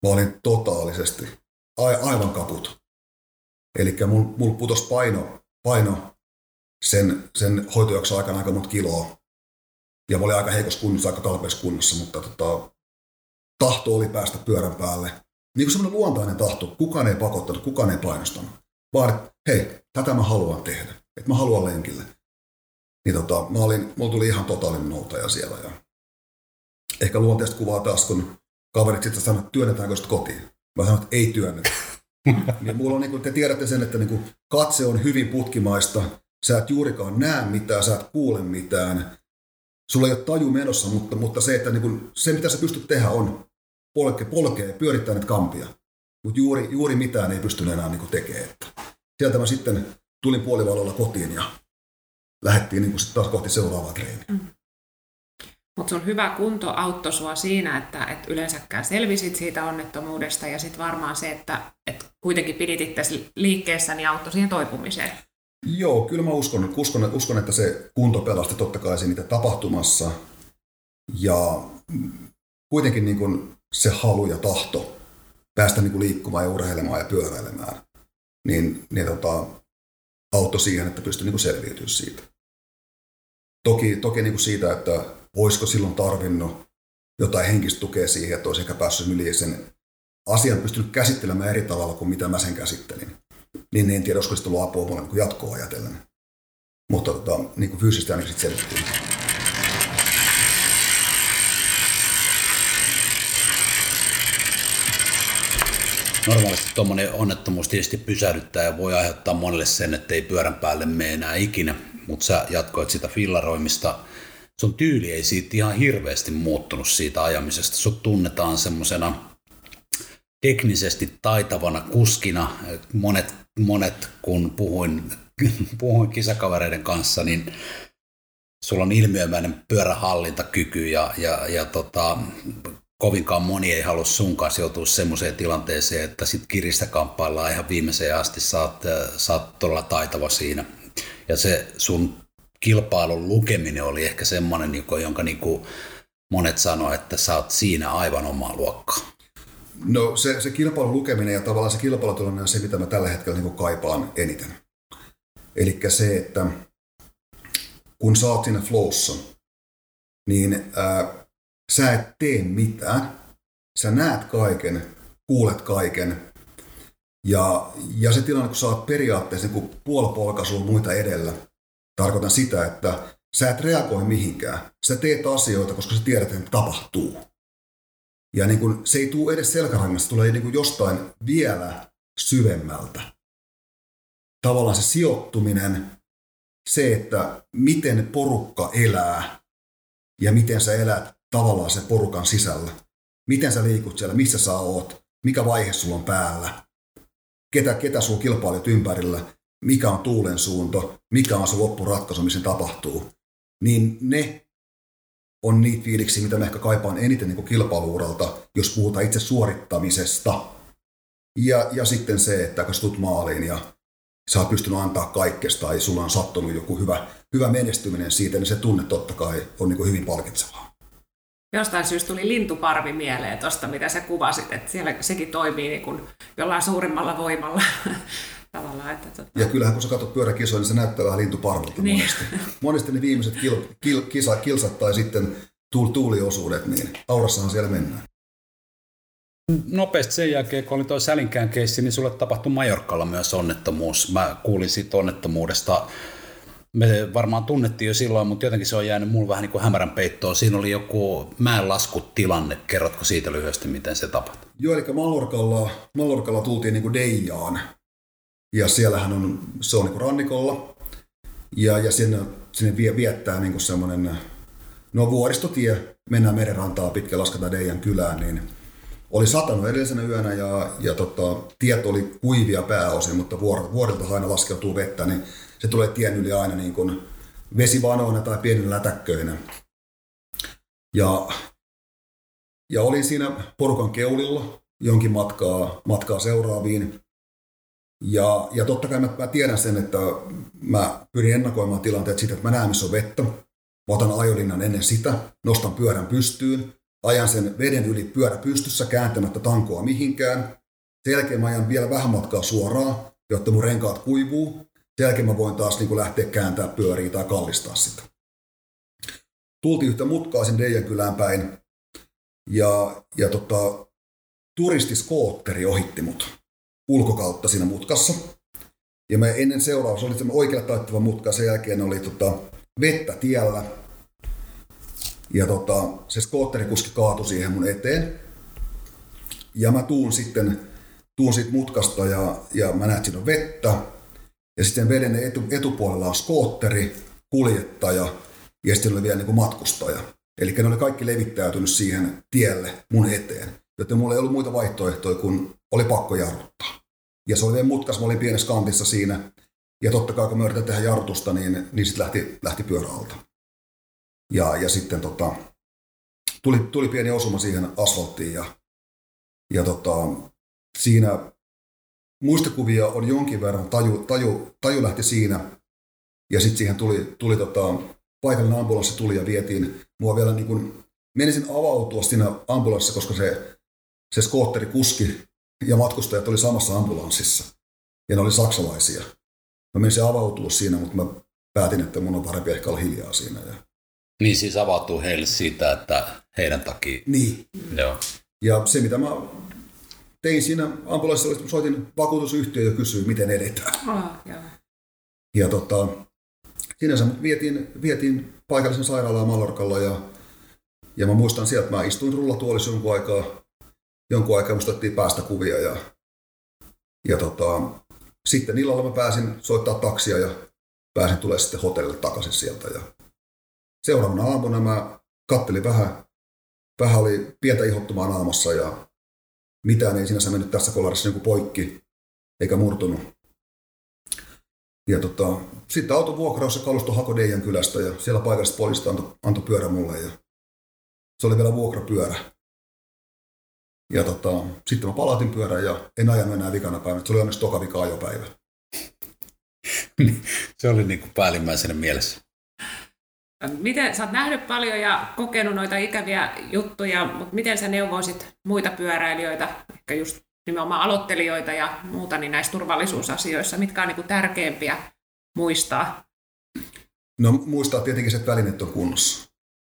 C: Mä olin totaalisesti aivan kaput. Eli mulla mul putosi paino, paino sen, sen hoitojakson aikana aika monta kiloa. Ja mä olin aika heikossa kunnossa, aika kalpeessa kunnossa, mutta tota, tahto oli päästä pyörän päälle. Niin kuin semmoinen luontainen tahto, kukaan ei pakottanut, kukaan ei painostanut. Vaan, että hei, tätä mä haluan tehdä. Että mä haluan lenkille. Niin tota, mä olin, mulla tuli ihan totaalinen noutaja siellä. Ja ehkä luonteesta kuvaa taas, kun kaverit sitten sanoivat, että työnnetäänkö sitä kotiin. Mä sanoin, että ei työnnetä. [LAUGHS] niin mulla on, niin kuin, te tiedätte sen, että niin kuin, katse on hyvin putkimaista. Sä et juurikaan näe mitään, sä et kuule mitään. Sulla ei ole taju menossa, mutta, mutta se, että niin kuin, se, mitä sä pystyt tehdä, on polke, polkea, pyörittää näitä kampia. Mutta juuri, juuri mitään ei pystynyt enää niin tekemään. Sieltä mä sitten tulin puolivalolla kotiin ja lähdettiin niin taas kohti seuraavaa treeniä. Mm.
A: Mutta sun hyvä kunto auttoi sua siinä, että et yleensäkään selvisit siitä onnettomuudesta ja sitten varmaan se, että et kuitenkin pidit itse liikkeessä, niin auttoi siihen toipumiseen.
C: Joo, kyllä mä uskon, uskon, uskon että se kunto pelasti totta kai siinä tapahtumassa. Ja kuitenkin niin kun se halu ja tahto päästä niin kuin liikkumaan ja urheilemaan ja pyöräilemään, niin, niin tota, auttoi siihen, että pystyi niin selviytymään siitä. Toki, toki niin kuin siitä, että olisiko silloin tarvinnut jotain henkistä tukea siihen, että olisi ehkä päässyt yli sen asian pystynyt käsittelemään eri tavalla kuin mitä mä sen käsittelin. Niin en tiedä, olisiko sitten ollut apua mulle niin jatkoa ajatellen. Mutta tota, niin kuin fyysisesti ainakin sitten selvittiin.
B: Normaalisti tuommoinen onnettomuus tietysti pysähdyttää ja voi aiheuttaa monelle sen, että ei pyörän päälle mene enää ikinä, mutta sä jatkoit sitä fillaroimista. sun tyyli ei siitä ihan hirveästi muuttunut siitä ajamisesta. Sut tunnetaan semmoisena teknisesti taitavana kuskina. Monet, monet kun puhuin, [LAUGHS] puhuin kisakavereiden kanssa, niin sulla on ilmiömäinen pyörähallintakyky ja, ja, ja tota, kovinkaan moni ei halua sun kanssa joutua semmoiseen tilanteeseen, että sit kiristä kamppaillaan ihan viimeiseen asti, saat, saat todella taitava siinä. Ja se sun kilpailun lukeminen oli ehkä semmoinen, niinku, jonka niin kuin monet sanoo, että sä oot siinä aivan omaa luokkaa.
C: No se, se kilpailun lukeminen ja tavallaan se kilpailutilanne on se, mitä mä tällä hetkellä niin kaipaan eniten. Eli se, että kun sä oot siinä flowssa, niin ää, sä et tee mitään, sä näet kaiken, kuulet kaiken, ja, ja se tilanne, kun sä oot periaatteessa niin puolipolkaisuun muita edellä, tarkoitan sitä, että sä et reagoi mihinkään. Sä teet asioita, koska sä tiedät, että tapahtuu. Ja niin kun, se ei tule edes selkärangasta, tulee niin kuin jostain vielä syvemmältä. Tavallaan se sijoittuminen, se, että miten porukka elää ja miten sä elät tavallaan sen porukan sisällä. Miten sä liikut siellä, missä sä oot, mikä vaihe sulla on päällä, ketä, ketä sulla kilpailijat ympärillä, mikä on tuulen suunto, mikä on se loppuratkaisu, missä tapahtuu. Niin ne on niitä fiiliksiä, mitä mä ehkä kaipaan eniten niin kilpailuuralta, jos puhutaan itse suorittamisesta. Ja, ja sitten se, että kun tulet maaliin ja sä oot pystynyt antaa kaikkesta tai sulla on sattunut joku hyvä, hyvä menestyminen siitä, niin se tunne totta kai on niin hyvin palkitsevaa.
A: Jostain syystä tuli lintuparvi mieleen tuosta, mitä sä kuvasit, että siellä sekin toimii niin kuin jollain suurimmalla voimalla. [LAUGHS] Tavallaan, että tota...
C: Ja kyllähän kun sä katsot pyöräkisoja, niin se näyttää vähän lintuparvilta niin. monesti. monesti ne viimeiset kil, kil, kisa, kilsat tai sitten tuuliosuudet, niin aurassahan siellä mennään.
B: Nopeasti sen jälkeen, kun oli tuo Sälinkään keissi, niin sulle tapahtui Majorkalla myös onnettomuus. Mä kuulin siitä onnettomuudesta. Me varmaan tunnettiin jo silloin, mutta jotenkin se on jäänyt mulle vähän niin kuin hämärän peittoon. Siinä oli joku mäenlaskutilanne. Kerrotko siitä lyhyesti, miten se tapahtui?
C: Joo, eli Mallorkalla, Mallorkalla tultiin niin kuin Deijaan. Ja siellähän on, se on niin kuin rannikolla. Ja, ja sinne, sinne vie, viettää niin kuin semmoinen, no vuoristotie, mennään merenrantaa pitkä, lasketaan Deijan kylään, niin oli satanut edellisenä yönä ja, ja tota, tiet oli kuivia pääosin, mutta vuor, vuorilta aina laskeutuu vettä, niin se tulee tien yli aina niin kuin vesivanoina tai pienillä lätäkköinä. Ja, ja olin siinä porukan keulilla jonkin matkaa, matkaa seuraaviin. Ja, ja totta kai mä, mä tiedän sen, että mä pyrin ennakoimaan tilanteet siitä, että mä näen, missä on vettä. Mä otan ajolinnan ennen sitä, nostan pyörän pystyyn, ajan sen veden yli pyörä pystyssä kääntämättä tankoa mihinkään. Sen jälkeen mä ajan vielä vähän matkaa suoraan, jotta mun renkaat kuivuu. Sen jälkeen mä voin taas niin kuin lähteä kääntää pyöriä tai kallistaa sitä. Tultiin yhtä mutkaa sen Deijan kylään päin ja, ja tota, turistiskootteri ohitti mut ulkokautta siinä mutkassa. Ja mä ennen seuraus oli oikealle taittava mutka, sen jälkeen oli tota, vettä tiellä ja tota, se skootterikuski kaatui siihen mun eteen. Ja mä tuun sitten tuun siitä mutkasta ja, ja mä näen, että siinä on vettä. Ja sitten veden etu, etupuolella on skootteri, kuljettaja ja sitten oli vielä niin kuin matkustaja. Eli ne oli kaikki levittäytynyt siihen tielle mun eteen. Joten mulla ei ollut muita vaihtoehtoja kuin oli pakko jarruttaa. Ja se oli vielä mutkas, mä olin pienessä kantissa siinä. Ja totta kai kun mä yritin tehdä jarrutusta, niin, niin sitten lähti, lähti pyöräalta. Ja, ja sitten tota, tuli, tuli pieni osuma siihen asfalttiin ja, ja tota, siinä muistikuvia on jonkin verran, taju, taju, taju lähti siinä ja sitten siihen tuli, tuli tota, paikallinen ambulanssi tuli ja vietiin mua vielä niin kuin, menisin avautua siinä ambulanssissa, koska se, se skootteri kuski ja matkustajat oli samassa ambulanssissa ja ne oli saksalaisia. Mä menisin avautua siinä, mutta mä päätin, että mun on parempi ehkä olla hiljaa siinä. Ja
B: niin siis avautuu heille siitä, että heidän takia.
C: Niin.
B: Joo.
C: Ja se, mitä mä tein siinä ambulanssissa, soitin vakuutusyhtiö ja kysyin, miten edetään. Oh, Ja tota, sinänsä vietiin, vietiin paikallisen sairaalaan Mallorkalla ja, ja mä muistan sieltä, että mä istuin rullatuolissa jonkun aikaa, jonkun aikaa musta päästä kuvia ja, ja tota, sitten illalla mä pääsin soittaa taksia ja pääsin tulee sitten hotellille takaisin sieltä ja seuraavana aamuna mä kattelin vähän, vähän oli pientä ihottumaa naamassa ja mitään ei sinänsä mennyt tässä kolarissa niin poikki eikä murtunut. Ja tota, sitten auton vuokraus ja kalusto hako Deijan kylästä ja siellä paikalliset poliista antoi, antoi pyörä mulle ja se oli vielä vuokrapyörä. Ja tota, sitten mä palautin pyörän ja en ajanut enää vikana päivänä. Se oli onneksi toka vika ajopäivä. [LAUGHS]
B: se oli niin kuin päällimmäisenä mielessä.
A: Miten, sä oot nähnyt paljon ja kokenut noita ikäviä juttuja, mutta miten sä neuvoisit muita pyöräilijöitä, ehkä just nimenomaan aloittelijoita ja muuta, niin näissä turvallisuusasioissa, mitkä on niin kuin tärkeimpiä muistaa?
C: No muistaa tietenkin se, että välineet on kunnossa.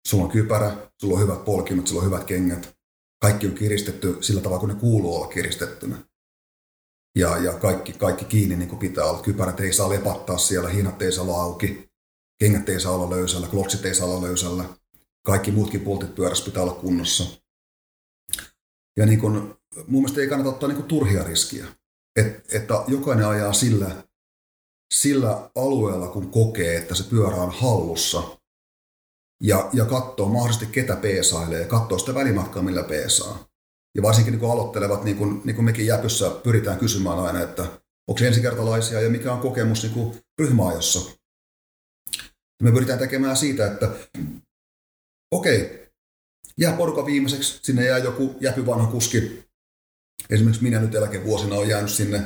C: Sulla on kypärä, sulla on hyvät polkimet, sulla on hyvät kengät. Kaikki on kiristetty sillä tavalla, kun ne kuuluu olla kiristettynä. Ja, ja kaikki, kaikki kiinni niin kuin pitää olla. Kypärät ei saa lepattaa siellä, hinnat ei saa olla auki, kengät ei saa olla löysällä, kloksit ei saa olla löysällä. Kaikki muutkin pultit pyörässä pitää olla kunnossa. Ja niin kuin, mun mielestä ei kannata ottaa niin kuin turhia riskiä. Et, että jokainen ajaa sillä, sillä alueella, kun kokee, että se pyörä on hallussa – ja, ja katsoo mahdollisesti ketä peesailee ja katsoo sitä välimatkaa, millä peesaa. Ja varsinkin niin kun aloittelevat, niin kuin, niin kuin mekin Jäpyssä pyritään kysymään aina, että onko ensikertalaisia ja mikä on kokemus niin ryhmäajossa. Me pyritään tekemään siitä, että okei, okay, jää porukan viimeiseksi, sinne jää joku jäpy vanha kuski. Esimerkiksi minä nyt eläkevuosina on jäänyt sinne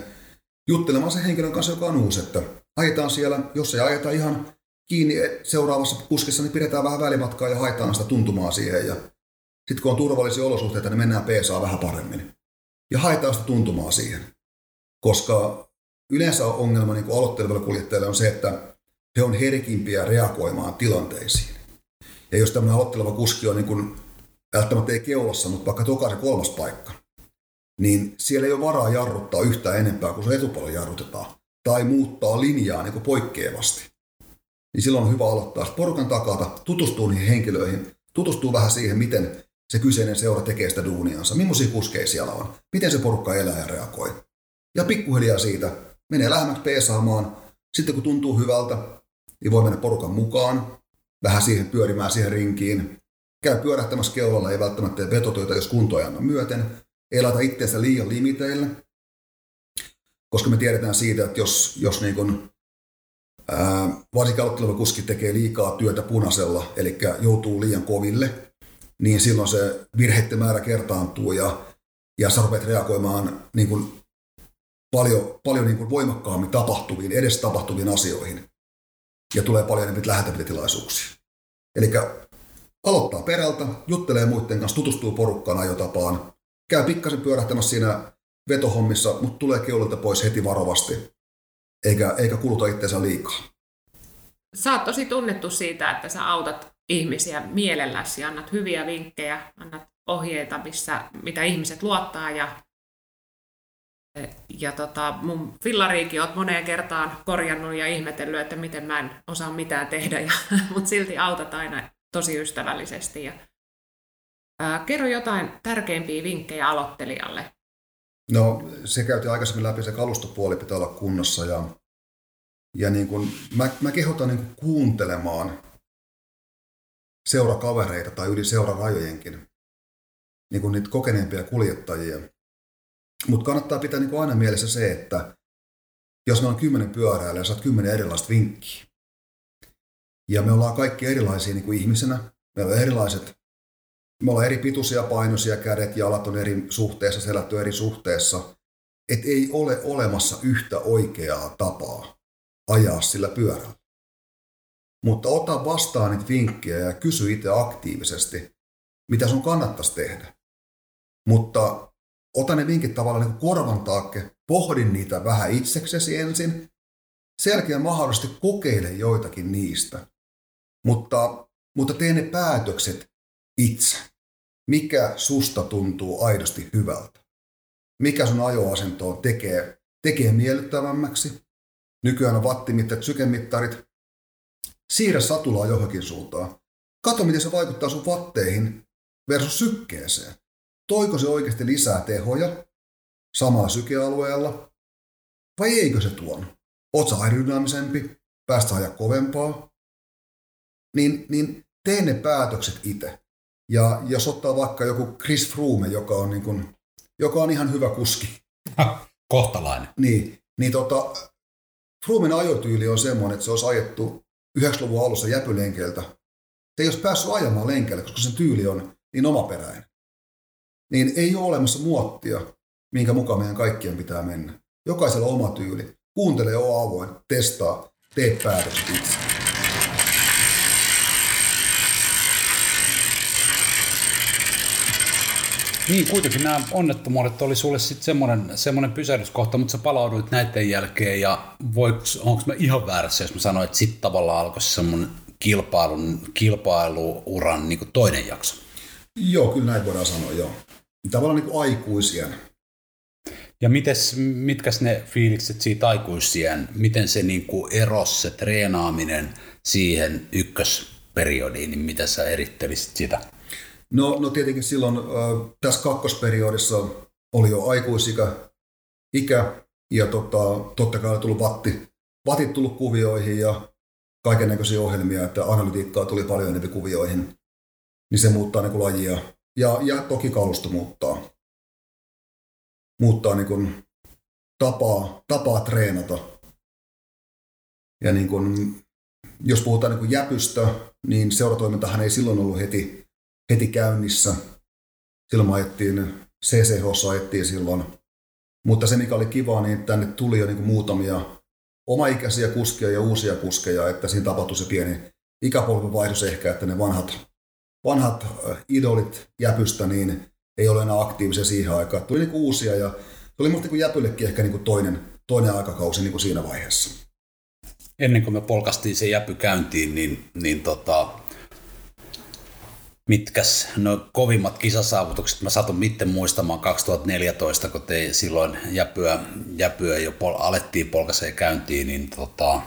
C: juttelemaan sen henkilön kanssa, joka on uusi, että ajetaan siellä, jos ei ajeta ihan kiinni seuraavassa puskissa, niin pidetään vähän välimatkaa ja haetaan sitä tuntumaa siihen. Ja sitten kun on turvallisia olosuhteita, niin mennään peesaa vähän paremmin. Ja haetaan sitä tuntumaa siihen. Koska yleensä ongelma niin aloitteleville kuljettajille on se, että he on herkimpiä reagoimaan tilanteisiin. Ja jos tämmöinen aloitteleva kuski on niin kuin, välttämättä ei keulassa, mutta vaikka toka kolmas paikka, niin siellä ei ole varaa jarruttaa yhtään enempää kuin se etupuolella jarrutetaan. Tai muuttaa linjaa niin kuin poikkeavasti niin silloin on hyvä aloittaa porukan takata, tutustuu niihin henkilöihin, tutustuu vähän siihen, miten se kyseinen seura tekee sitä duuniansa, millaisia kuskeja siellä on, miten se porukka elää ja reagoi. Ja pikkuhiljaa siitä menee lähemmäksi peesaamaan. Sitten kun tuntuu hyvältä, niin voi mennä porukan mukaan, vähän siihen pyörimään siihen rinkiin. Käy pyörähtämässä keulalla, ei välttämättä tee vetotöitä, jos kunto ei anna myöten. Ei laita itseensä liian limiteille, koska me tiedetään siitä, että jos, jos niin kun varsinkin aloitteleva kuski tekee liikaa työtä punaisella, eli joutuu liian koville, niin silloin se virheiden määrä kertaantuu ja, ja sä rupeat reagoimaan niin kuin paljon, paljon niin kuin voimakkaammin tapahtuviin, edes tapahtuviin asioihin. Ja tulee paljon enemmän lähetäpitotilaisuuksia. Eli aloittaa perältä, juttelee muiden kanssa, tutustuu porukkaan ajotapaan, käy pikkasen pyörähtämässä siinä vetohommissa, mutta tulee keulilta pois heti varovasti eikä, eikä kuluta itseensä liikaa.
A: Sä oot tosi tunnettu siitä, että sä autat ihmisiä mielelläsi, annat hyviä vinkkejä, annat ohjeita, missä, mitä ihmiset luottaa ja ja tota, mun fillariikin oot moneen kertaan korjannut ja ihmetellyt, että miten mä en osaa mitään tehdä, ja, [LAUGHS] mutta silti autat aina tosi ystävällisesti. Ja, ää, kerro jotain tärkeimpiä vinkkejä aloittelijalle.
C: No se käytiin aikaisemmin läpi, se kalustopuoli pitää olla kunnossa ja, ja niin kun, mä, mä kehotan niin kuuntelemaan seurakavereita tai yli seurarajojenkin, niin kuin niitä kokeneempia kuljettajia. Mutta kannattaa pitää niin aina mielessä se, että jos me on kymmenen pyörää ja saat kymmenen erilaista vinkkiä, ja me ollaan kaikki erilaisia niin kuin ihmisenä, meillä on erilaiset me ollaan eri pituisia painoisia, kädet, jalat on eri suhteessa, selätty eri suhteessa. Et ei ole olemassa yhtä oikeaa tapaa ajaa sillä pyörällä. Mutta ota vastaan niitä vinkkejä ja kysy itse aktiivisesti, mitä sun kannattaisi tehdä. Mutta ota ne vinkit tavallaan niin korvan taakke, pohdin niitä vähän itseksesi ensin, sen jälkeen mahdollisesti kokeile joitakin niistä. Mutta, mutta tee ne päätökset itse mikä susta tuntuu aidosti hyvältä. Mikä sun ajoasentoon tekee, tekee miellyttävämmäksi. Nykyään on wattimittarit, sykemittarit. Siirrä satulaa johonkin suuntaan. Kato, miten se vaikuttaa sun vatteihin versus sykkeeseen. Toiko se oikeasti lisää tehoja samalla sykealueella vai eikö se tuon? Sä aerodynaamisempi, päästä ajaa kovempaa? Niin, niin tee ne päätökset itse. Ja jos ottaa vaikka joku Chris Froome, joka on, niin kuin, joka on ihan hyvä kuski. [LAUGHS]
B: Kohtalainen.
C: Niin, niin tota, Froomen ajotyyli on semmoinen, että se olisi ajettu 90-luvun alussa jäpylenkeltä. Se ei olisi päässyt ajamaan lenkelle, koska sen tyyli on niin omaperäinen. Niin ei ole olemassa muottia, minkä mukaan meidän kaikkien pitää mennä. Jokaisella on oma tyyli. Kuuntele, ole avoin, testaa, tee päätökset itse.
B: Niin, kuitenkin nämä onnettomuudet oli sulle sitten semmoinen, semmoinen pysähdyskohta, mutta sä palauduit näiden jälkeen ja onko mä ihan väärässä, jos mä sanoin, että sitten tavallaan alkoi semmoinen kilpailun, kilpailuuran niin toinen jakso?
C: Joo, kyllä näin voidaan sanoa, joo. Tavallaan niin kuin aikuisien.
B: Ja mites, mitkäs ne fiilikset siitä aikuisien, miten se niin kuin eros, se treenaaminen siihen ykkösperiodiin, niin mitä sä erittelisit sitä?
C: No, no tietenkin silloin äh, tässä kakkosperiodissa oli jo aikuisikä ikä ja tota, totta kai oli tullut vatti, vatit tullut kuvioihin ja kaiken näköisiä ohjelmia, että analytiikkaa tuli paljon enemmän kuvioihin, niin se muuttaa niin kuin lajia. Ja, ja toki kalusto muuttaa. Muuttaa niin kuin tapaa, tapaa treenata. Ja niin kuin, jos puhutaan niin kuin jäpystä, niin seuratoimintahan ei silloin ollut heti heti käynnissä. Silloin ajettiin, CCH ajettiin silloin. Mutta se, mikä oli kiva, niin tänne tuli jo niin kuin muutamia omaikäisiä kuskeja ja uusia kuskeja, että siinä tapahtui se pieni ikäpolven vaihdos ehkä, että ne vanhat, vanhat äh, idolit jäpystä niin ei ole enää aktiivisia siihen aikaan. Tuli niin kuin uusia ja tuli musta niin jäpyllekin ehkä niin kuin toinen, toinen aikakausi niin kuin siinä vaiheessa.
B: Ennen kuin me polkastiin se jäpy käyntiin, niin, niin tota, mitkäs no kovimmat kisasaavutukset, mä satun miten muistamaan 2014, kun tein silloin jäpyä, jäpyä jo pol, alettiin polkaseen käyntiin, niin tota,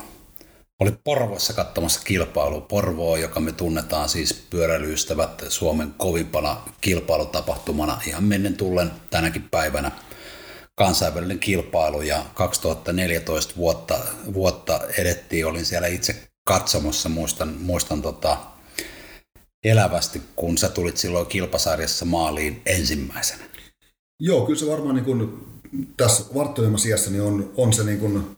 B: oli Porvoissa katsomassa kilpailu. Porvoa, joka me tunnetaan siis pyöräilyystävät Suomen kovimpana kilpailutapahtumana ihan mennen tullen tänäkin päivänä kansainvälinen kilpailu ja 2014 vuotta, vuotta edettiin, olin siellä itse katsomassa, muistan, muistan tota, elävästi, kun sä tulit silloin kilpasarjassa maaliin ensimmäisenä?
C: Joo, kyllä se varmaan niin kuin, tässä varttuneemmassa iässä niin on, on se niin kuin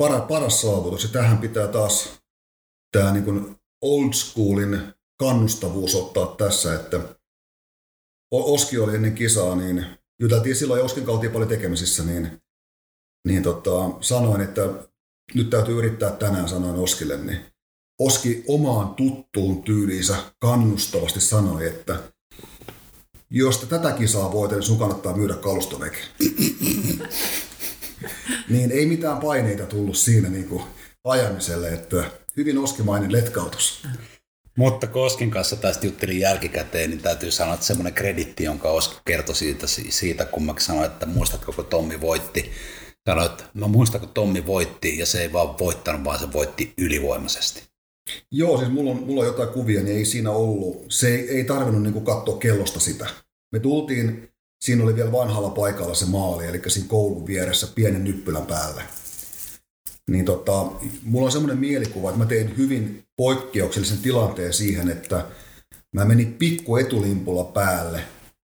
C: para, paras saavutus. Ja tähän pitää taas tämä niin kuin old schoolin kannustavuus ottaa tässä, että Oski oli ennen kisaa, niin juteltiin silloin ja Oskin kautta paljon tekemisissä, niin, niin tota, sanoin, että nyt täytyy yrittää tänään, sanoin Oskille, niin Oski omaan tuttuun tyyliinsä kannustavasti sanoi, että jos te tätä kisaa voitte, niin sun kannattaa myydä kalustoveke. [LAUGHS] niin ei mitään paineita tullut siinä niin kuin ajamiselle, että hyvin oskimainen letkautus.
B: Mutta Koskin kanssa tästä juttelin jälkikäteen, niin täytyy sanoa, että semmoinen kreditti, jonka Oski kertoi siitä, siitä kun mä sanoin, että muistatko, kun Tommi voitti. Sanoin, että mä muistan, kun Tommi voitti, ja se ei vaan voittanut, vaan se voitti ylivoimaisesti.
C: Joo, siis mulla on, mulla on jotain kuvia, niin ei siinä ollut. Se ei, ei tarvinnut niin katsoa kellosta sitä. Me tultiin, siinä oli vielä vanhalla paikalla se maali, eli siinä koulun vieressä pienen nyppylän päälle. Niin tota, mulla on semmoinen mielikuva, että mä tein hyvin poikkeuksellisen tilanteen siihen, että mä menin pikku etulimpulla päälle.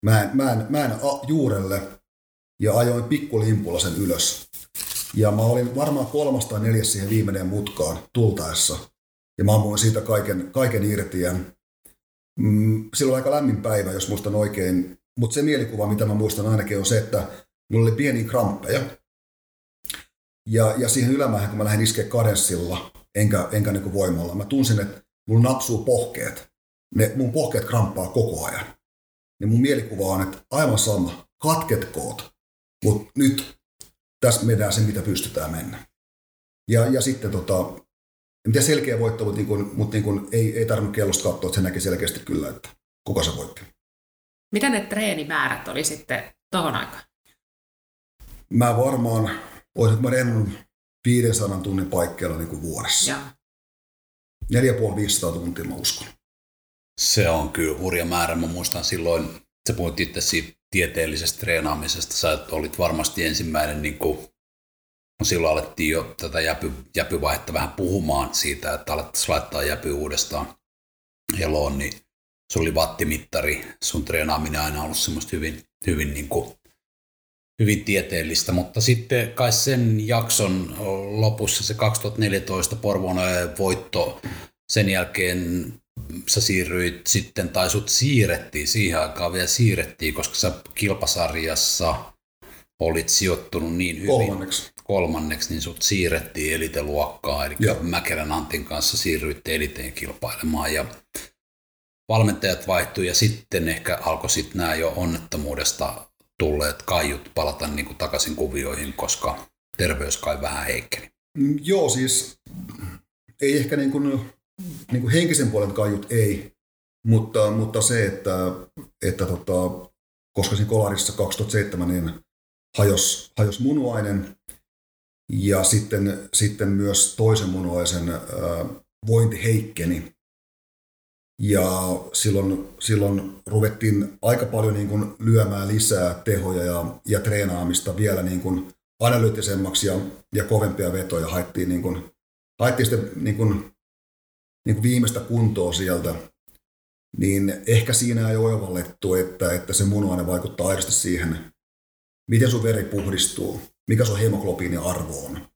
C: Mä en, mä en, mä en a, juurelle ja ajoin pikkulimpulla sen ylös. Ja mä olin varmaan kolmas tai neljäs siihen viimeinen mutkaan tultaessa. Ja mä ammuin siitä kaiken, kaiken irti. Ja, mm, silloin aika lämmin päivä, jos muistan oikein. Mutta se mielikuva, mitä mä muistan ainakin, on se, että mulla oli pieni kramppeja. Ja, ja siihen ylämähän, kun mä lähdin iskeä kadenssilla, enkä, enkä niin voimalla, mä tunsin, että mulla napsuu pohkeet. Ne, mun pohkeet kramppaa koko ajan. Niin mun mielikuva on, että aivan sama, katketkoot, mutta nyt tässä mennään se, mitä pystytään mennä. Ja, ja sitten tota, mitä selkeä voitto, mutta, niin kuin, mutta niin kuin ei, ei tarvinnut kellosta katsoa, että se näki selkeästi kyllä, että kuka se voitti.
A: Mitä ne treenimäärät oli sitten tuohon aikaan?
C: Mä varmaan, olisin mä rennannut 500 tunnin paikkeilla niin kuin vuodessa. Joo. 4,500 tuntia mä uskon.
B: Se on kyllä hurja määrä. Mä muistan silloin, sä puhuit itse siitä tieteellisestä treenaamisesta. Sä olit varmasti ensimmäinen niin kuin No silloin alettiin jo tätä jäpy, jäpyvaihetta vähän puhumaan siitä, että alettaisiin laittaa jäpy uudestaan, eloon, niin se oli wattimittari. Sun treenaaminen aina ollut semmoista hyvin, hyvin, niin kuin, hyvin tieteellistä, mutta sitten kai sen jakson lopussa se 2014 Porvon voitto, sen jälkeen sä siirryit sitten, tai sut siirrettiin, siihen aikaan vielä siirrettiin, koska sä kilpasarjassa olit sijoittunut niin hyvin.
C: Kolmanneksi.
B: Kolmanneksi, niin sut siirrettiin eliteluokkaan, eli Joo. Mäkelän Antin kanssa siirryitte eliteen kilpailemaan, ja valmentajat vaihtui, ja sitten ehkä alkoi sitten nämä jo onnettomuudesta tulleet kaiut palata niin kuin takaisin kuvioihin, koska terveys kai vähän heikkeni.
C: Mm, joo, siis ei ehkä niin kuin niin kuin henkisen puolen kaiut ei, mutta, mutta se, että, että tota, koska siinä kolarissa 2007 niin hajos, hajos munuainen ja sitten, sitten myös toisen munuaisen ää, vointi heikkeni. Ja silloin, silloin ruvettiin aika paljon niin kuin lyömään lisää tehoja ja, ja treenaamista vielä niin kuin analyyttisemmaksi ja, ja kovempia vetoja. Haettiin, niin kuin, haettiin sitten niin kuin niin kuin viimeistä kuntoa sieltä, niin ehkä siinä ei oivallettu, että, että se munuaine vaikuttaa aidosti siihen, miten sun veri puhdistuu, mikä sun arvo on.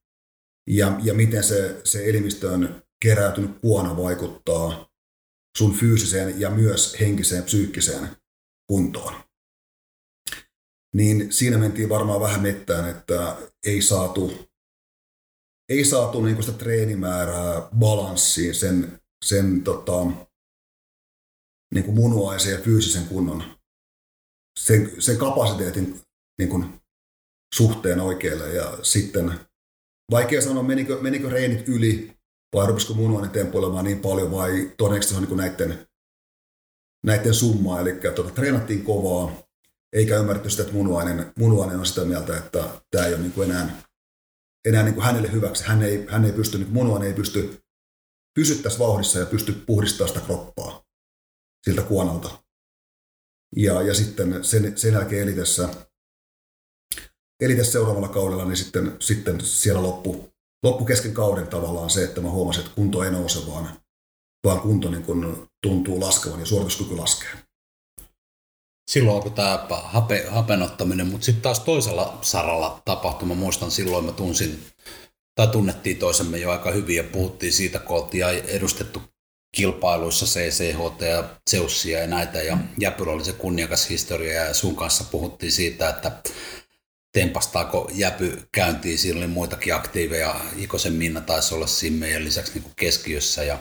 C: Ja, ja miten se, se elimistöön keräytynyt kuona vaikuttaa sun fyysiseen ja myös henkiseen psyykkiseen kuntoon. Niin siinä mentiin varmaan vähän mettään, että ei saatu, ei saatu niin sitä treenimäärää balanssiin sen sen tota, niin kuin munuaisen ja fyysisen kunnon, sen, sen kapasiteetin niin kuin, suhteen oikealle. Ja sitten vaikea sanoa, menikö, menikö reenit yli vai rupesiko munuainen tempoilemaan niin paljon vai todennäköisesti se on niin näiden, näiden summa. Eli tuota, treenattiin kovaa, eikä ymmärretty sitä, että munuainen, munuainen on sitä mieltä, että tämä ei ole niin enää, enää niin kuin hänelle hyväksi. Hän ei, hän ei pysty, niin munuainen ei pysty pysyttäisiin vauhdissa ja pysty puhdistamaan sitä kroppaa siltä kuonalta. Ja, ja sitten sen, sen jälkeen elitessä, elitessä seuraavalla kaudella, niin sitten, sitten siellä loppu, loppu kesken kauden tavallaan se, että mä huomasin, että kunto ei nouse, vaan, vaan kunto niin kun tuntuu laskevan ja suorituskyky laskee.
B: Silloin alkoi tämä hape, hapenottaminen, mutta sitten taas toisella saralla tapahtui. Mä muistan silloin, mä tunsin tai tunnettiin toisemme jo aika hyvin ja puhuttiin siitä, kun oltiin edustettu kilpailuissa CCHT ja Zeussia ja näitä, ja Jäpyllä oli se kunniakas historia, ja sun kanssa puhuttiin siitä, että tempastaako Jäpy käyntiin, siinä oli muitakin aktiiveja, Ikosen Minna taisi olla siinä meidän lisäksi niin kuin keskiössä, ja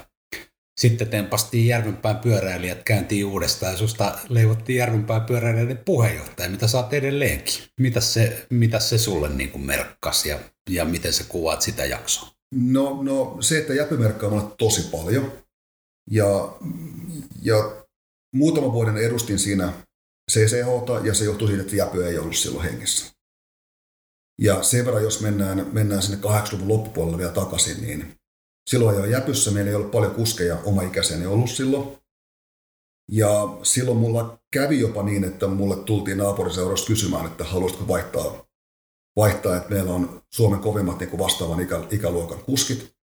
B: sitten tempastiin Järvenpään pyöräilijät, käyntiin uudestaan ja susta leivottiin Järvenpään pyöräilijöiden puheenjohtaja, mitä saat edelleenkin. Mitä se, mitä se sulle niin kuin merkkasi ja, ja miten sä kuvaat sitä jaksoa?
C: No, no se, että Jäpy merkkaa mulle tosi paljon. Ja, ja muutaman vuoden edustin siinä CCH, ja se johtui siitä, että Jäpy ei ollut silloin hengissä. Ja sen verran, jos mennään, mennään sinne 80-luvun loppupuolelle vielä takaisin, niin Silloin jo Jäpyssä meillä ei ollut paljon kuskeja oma ikäiseni ollut silloin. Ja silloin mulla kävi jopa niin, että mulle tultiin naapuriseurasta kysymään, että haluaisitko vaihtaa, vaihtaa että meillä on Suomen kovimmat niin vastaavan ikä, ikäluokan kuskit.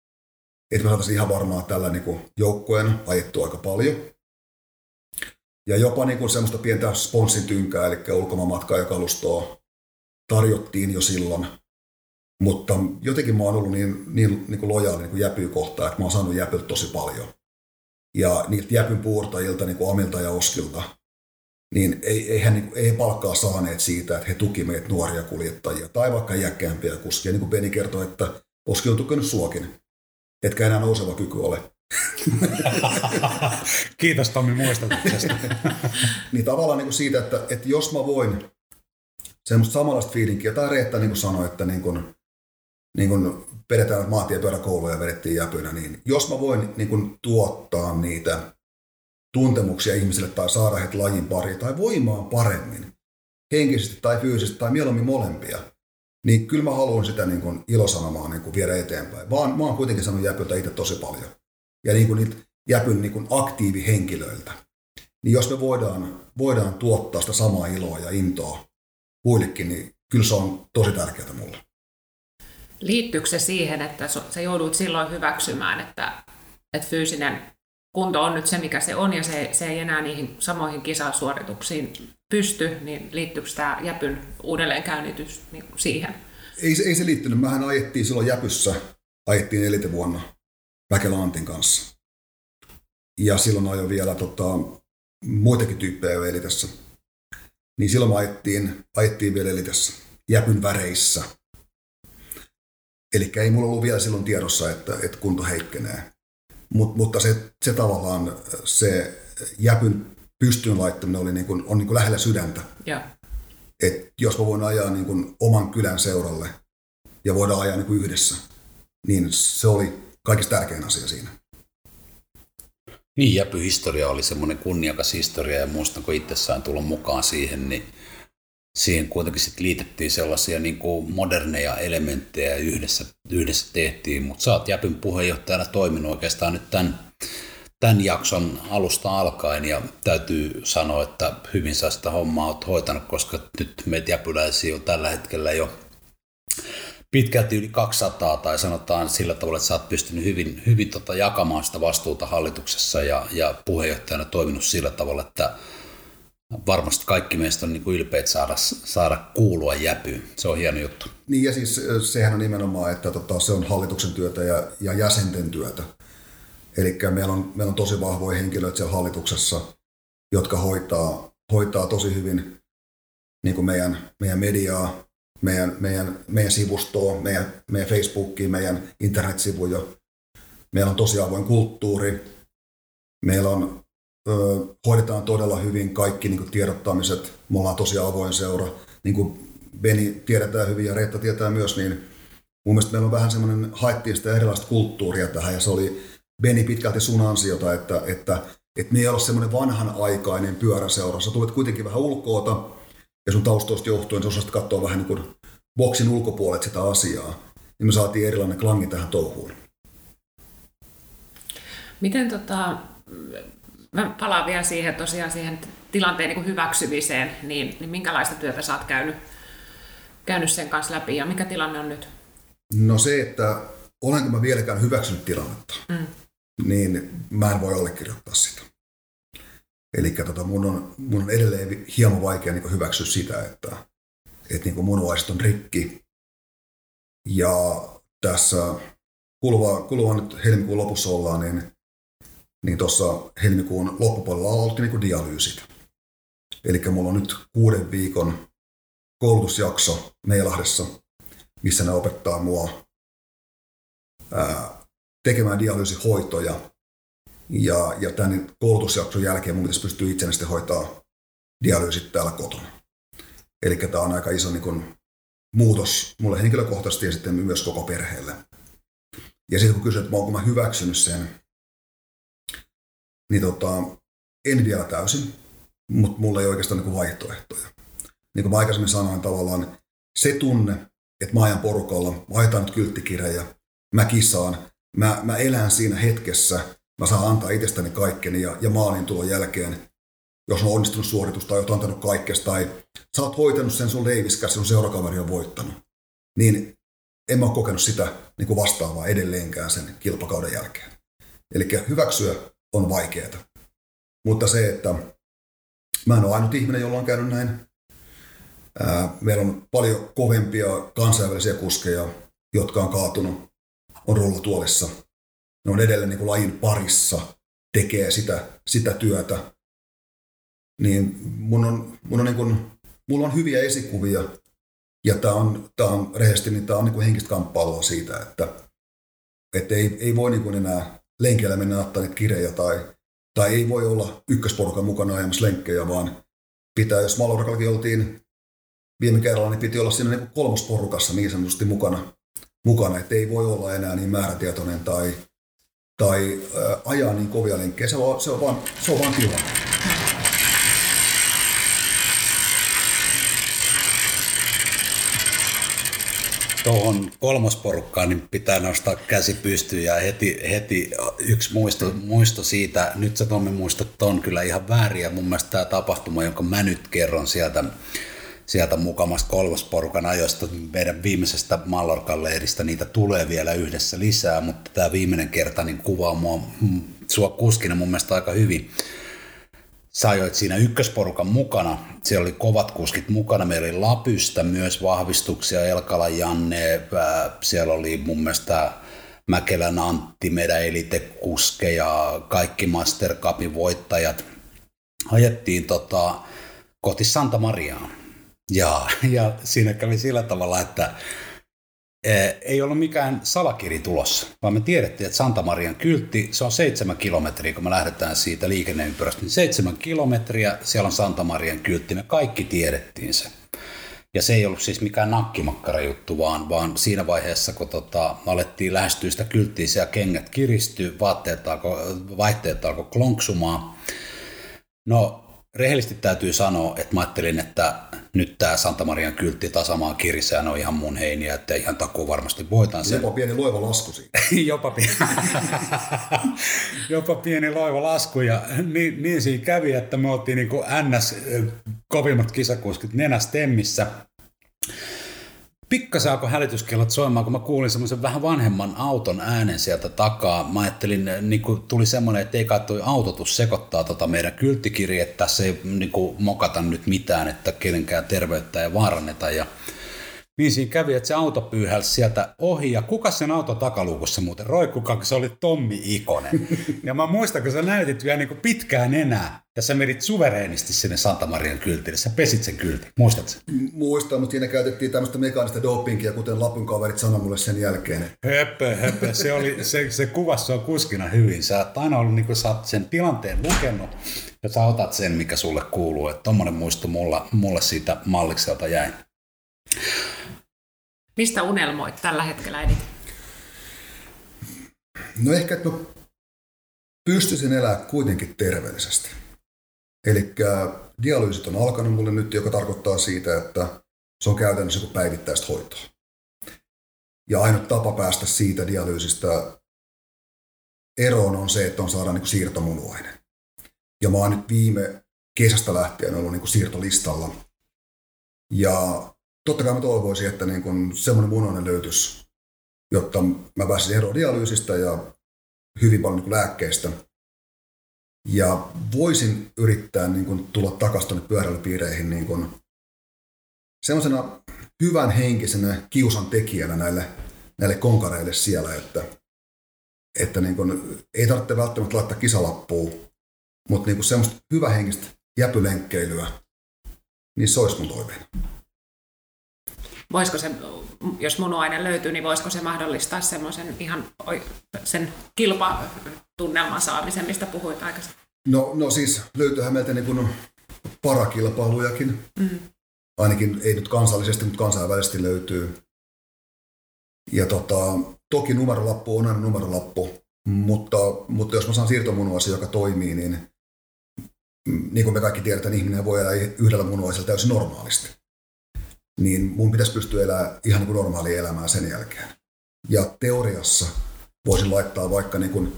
C: Että me saataisiin ihan varmaan tällä niin joukkueen ajettu aika paljon. Ja jopa niin kuin semmoista pientä sponssin tynkää, eli ulkomaanmatkaa ja kalustoa tarjottiin jo silloin. Mutta jotenkin mä oon ollut niin, niin, niin kuin lojaali niin kuin jäpyä kohtaan, että mä oon saanut jäpyltä tosi paljon. Ja niiltä jäpyn puurtajilta, niin kuin Amilta ja Oskilta, niin ei, eihän niin ei palkkaa saaneet siitä, että he tuki meitä nuoria kuljettajia tai vaikka iäkkäämpiä kuskia. Niin kuin Beni kertoi, että Oski on tukenut suokin, etkä enää nouseva kyky ole. [LAUGHS]
B: Kiitos Tommi muistutuksesta. [LAUGHS]
C: niin tavallaan niin kuin siitä, että, että jos mä voin semmoista samanlaista fiilinkiä, tai Reetta niin kuin sanoi, että niin kuin, niin kuin vedetään maantiepyöräkouluja ja vedettiin jäpynä, niin jos mä voin niin kuin tuottaa niitä tuntemuksia ihmisille tai saada heitä lajin pariin tai voimaan paremmin, henkisesti tai fyysisesti tai mieluummin molempia, niin kyllä mä haluan sitä niin kuin ilosanomaa niin kuin viedä eteenpäin. Vaan mä oon kuitenkin sanonut jäpyltä itse tosi paljon. Ja niin kuin niitä jäpyn niin kuin aktiivihenkilöiltä. Niin jos me voidaan, voidaan tuottaa sitä samaa iloa ja intoa muillekin, niin kyllä se on tosi tärkeää mulle.
A: Liittyykö se siihen, että sä joudut silloin hyväksymään, että, että fyysinen kunto on nyt se, mikä se on, ja se, se ei enää niihin samoihin kisasuorituksiin pysty, niin liittyykö tämä Jäpyn uudelleenkäynnitys niin siihen?
C: Ei, ei se liittynyt. Mähän ajettiin silloin Jäpyssä, ajettiin elitevuonna Väkelä Antin kanssa. Ja silloin ajoin vielä tota, muitakin tyyppejä jo elitessä. Niin silloin ajettiin, ajettiin vielä elitessä, Jäpyn väreissä. Eli ei mulla ollut vielä silloin tiedossa, että, että kunto heikkenee. Mut, mutta se, se tavallaan se Jäpyn pystyyn laittaminen oli niin kuin, on niin kuin lähellä sydäntä.
A: Joo.
C: Et jos mä voin ajaa niin kuin oman kylän seuralle ja voidaan ajaa niin kuin yhdessä, niin se oli kaikista tärkein asia siinä.
B: Niin, Jäpy-historia oli semmoinen kunniakas historia ja muistan, kun itse sain tulla mukaan siihen, niin siihen kuitenkin sit liitettiin sellaisia niin kuin moderneja elementtejä yhdessä, yhdessä tehtiin, mutta sä oot Jäpyn puheenjohtajana toiminut oikeastaan nyt tämän, tämän jakson alusta alkaen ja täytyy sanoa, että hyvin sä sitä hommaa oot hoitanut, koska nyt meitä jäpyläisiä on tällä hetkellä jo pitkälti yli 200 tai sanotaan sillä tavalla, että sä oot pystynyt hyvin, hyvin tota jakamaan sitä vastuuta hallituksessa ja, ja puheenjohtajana toiminut sillä tavalla, että varmasti kaikki meistä on niin kuin ylpeät saada, saada kuulua jäpyyn. Se on hieno juttu.
C: Niin ja siis sehän on nimenomaan, että tota, se on hallituksen työtä ja, ja jäsenten työtä. Eli meillä on, meillä on tosi vahvoja henkilöitä siellä hallituksessa, jotka hoitaa, hoitaa tosi hyvin niin kuin meidän, meidän mediaa, meidän, meidän, meidän sivustoa, meidän, meidän Facebookia, meidän internetsivuja. Meillä on tosi avoin kulttuuri. Meillä on, ö, hoidetaan todella hyvin kaikki niin kuin tiedottamiset. Me ollaan tosi avoin seura. Niin kuin Beni tiedetään hyvin ja Reetta tietää myös, niin mun mielestä meillä on vähän semmoinen, haettiin sitä erilaista kulttuuria tähän ja se oli Beni pitkälti sun ansiota, että, että, että me ei ole semmoinen vanhanaikainen pyöräseura. Sä tulet kuitenkin vähän ulkoota, ja sun taustoista johtuen sä osasit katsoa vähän niin kuin boksin ulkopuolet sitä asiaa, niin me saatiin erilainen klangi tähän touhuun.
A: Miten tota, mä palaan vielä siihen tosiaan siihen tilanteen niin hyväksymiseen, niin, niin minkälaista työtä sä oot käynyt, käynyt sen kanssa läpi ja mikä tilanne on nyt?
C: No se, että olenko mä vieläkään hyväksynyt tilannetta, mm. niin mä en voi allekirjoittaa sitä. Eli tota, mun, on, mun on edelleen hieman vaikea niin hyväksyä sitä, että, että niin munuaiset on rikki. Ja tässä kuluva, kuluva nyt helmikuun lopussa ollaan, niin, niin tuossa helmikuun loppupuolella oltiin niin dialyysit. Eli mulla on nyt kuuden viikon koulutusjakso Meilahdessa, missä ne opettaa mua ää, tekemään dialyysihoitoja ja, ja tämän koulutusjakson jälkeen mun pitäisi pystyä itsenäisesti hoitaa dialyysit täällä kotona. Eli tämä on aika iso niin kun, muutos mulle henkilökohtaisesti ja sitten myös koko perheelle. Ja sitten kun kysyt, että onko mä hyväksynyt sen, niin tota, en vielä täysin, mutta mulla ei oikeastaan niin vaihtoehtoja. Niin kuin mä aikaisemmin sanoin tavallaan, se tunne, että mä ajan porukalla, mä nyt kylttikirja, mä kisaan, mä, mä elän siinä hetkessä, mä saan antaa itsestäni kaikkeni ja, ja maalin tulon jälkeen, jos on onnistunut suoritus tai olet antanut kaikkesta tai sä oot hoitanut sen sun leiviskäs, sun seurakaveri on voittanut, niin en mä ole kokenut sitä niin kuin vastaavaa edelleenkään sen kilpakauden jälkeen. Eli hyväksyä on vaikeaa. Mutta se, että mä en ole ainut ihminen, jolla on käynyt näin. Meillä on paljon kovempia kansainvälisiä kuskeja, jotka on kaatunut, on rullatuolissa ne on edelleen niin kuin lajin parissa, tekee sitä, sitä työtä, niin mun on, mun on niin kuin, mulla on hyviä esikuvia, ja tämä on, tää on rehellisesti, niin tämä on niin kuin henkistä kamppailua siitä, että, että ei, ei voi niin kuin enää lenkillä mennä ottaa niitä kirjoja tai, tai ei voi olla ykkösporukan mukana ajamassa lenkkejä, vaan pitää, jos Malorakallakin oltiin viime kerralla, niin piti olla siinä niin kolmosporukassa niin sanotusti mukana, mukana, että ei voi olla enää niin määrätietoinen tai tai ajaa niin kovia lenkkejä. Se on, se on vaan, se on vaan tilanne.
B: Tuohon kolmosporukkaan niin pitää nostaa käsi pystyyn ja heti, heti yksi muisto, muisto siitä, nyt sä Tommi muistat on kyllä ihan väärin ja mun mielestä tämä tapahtuma, jonka mä nyt kerron sieltä sieltä mukamasta kolmosporukan ajoista meidän viimeisestä Mallorcan leiristä niitä tulee vielä yhdessä lisää, mutta tämä viimeinen kerta niin kuvaa mua sua kuskina mun mielestä aika hyvin. Sä ajoit siinä ykkösporukan mukana, siellä oli kovat kuskit mukana, meillä oli Lapystä myös vahvistuksia, Elkala Janne, siellä oli mun mielestä Mäkelän Antti, meidän elitekuskeja, kaikki Master Cupin voittajat. Ajettiin tota, kohti Santa Mariaa. Ja, [LAUGHS] ja siinä kävi sillä tavalla, että e, ei ollut mikään salakiri tulossa, vaan me tiedettiin, että Santa Marian kyltti, se on seitsemän kilometriä, kun me lähdetään siitä liikenneympyrästä, niin seitsemän kilometriä, siellä on Santa Marian kyltti, me kaikki tiedettiin se. Ja se ei ollut siis mikään nakkimakkara juttu, vaan, vaan siinä vaiheessa, kun tota, alettiin lähestyä sitä kylttiä, siellä kengät kiristyy, vaatteet alkoi, vaihteet alkoi klonksumaan. No, rehellisesti täytyy sanoa, että mä ajattelin, että nyt tämä Santa Marian kyltti tasamaan kirisään on ihan mun heiniä, että ihan takuu varmasti voitan sen.
C: Jopa pieni loiva lasku siitä. [LAUGHS]
B: jopa, pieni, jopa pieni loiva lasku ja niin, niin siinä kävi, että me oltiin niin kuin NS kovimmat kisakuskit nenästemmissä pikkasen alkoi hälytyskellot soimaan, kun mä kuulin semmoisen vähän vanhemman auton äänen sieltä takaa. Mä ajattelin, niin kuin tuli semmoinen, että ei kai toi autotus sekoittaa tota meidän kylttikirje, että tässä ei niin kuin, mokata nyt mitään, että kenenkään terveyttä ei vaaranneta. Ja niin siinä kävi, että se auto pyyhälsi sieltä ohi, ja kuka sen auto takaluukussa muuten roikkukaan, se oli Tommi Ikonen. [LAUGHS] Ja mä muistan, kun sä näytit vielä niin pitkään enää, ja sä menit suvereenisti sinne Santa Marian kyltille, sä pesit sen kyltin, muistatko?
C: Muistan, mutta siinä käytettiin tämmöistä mekaanista dopingia, kuten Lapun kaverit sanoi mulle sen jälkeen.
B: Höpö, höpö, se, oli, se, se kuvassa on kuskina hyvin. Sä oot aina ollut, niin kuin sä oot sen tilanteen lukenut, ja sä otat sen, mikä sulle kuuluu. Että tommonen muistu mulla, mulle siitä mallikselta jäi.
A: Mistä unelmoit tällä hetkellä eniten?
C: No ehkä, että pystyisin elämään kuitenkin terveellisesti. Eli dialyysit on alkanut mulle nyt, joka tarkoittaa siitä, että se on käytännössä kuin päivittäistä hoitoa. Ja ainut tapa päästä siitä dialyysistä eroon on se, että on saada niin siirtomunuainen. Ja mä oon nyt viime kesästä lähtien ollut niin siirtolistalla. Ja totta kai mä toivoisin, että niin kun semmoinen munainen löytyisi, jotta mä pääsisin eroon dialyysistä ja hyvin paljon niin lääkkeistä. Ja voisin yrittää niin kun, tulla takaisin tuonne pyöräilypiireihin niin kun, semmoisena hyvän henkisenä kiusan tekijänä näille, näille konkareille siellä, että, että niin kun, ei tarvitse välttämättä laittaa kisalappua, mutta niin semmoista henkistä jäpylenkkeilyä, niin se olisi mun toiveena
A: voisiko se, jos munuaine löytyy, niin voisiko se mahdollistaa semmoisen ihan sen kilpatunnelman saamisen, mistä puhuit aikaisemmin?
C: No, no siis löytyyhän meiltä niin kuin parakilpailujakin. Mm. Ainakin ei nyt kansallisesti, mutta kansainvälisesti löytyy. Ja tota, toki numerolappu on aina numerolappu, mutta, mutta jos mä saan siirtomunuaisen, joka toimii, niin niin kuin me kaikki tiedetään, ihminen voi elää yhdellä munuaisella täysin normaalisti niin mun pitäisi pystyä elämään ihan niin kuin normaalia elämää sen jälkeen. Ja teoriassa voisin laittaa vaikka niin kuin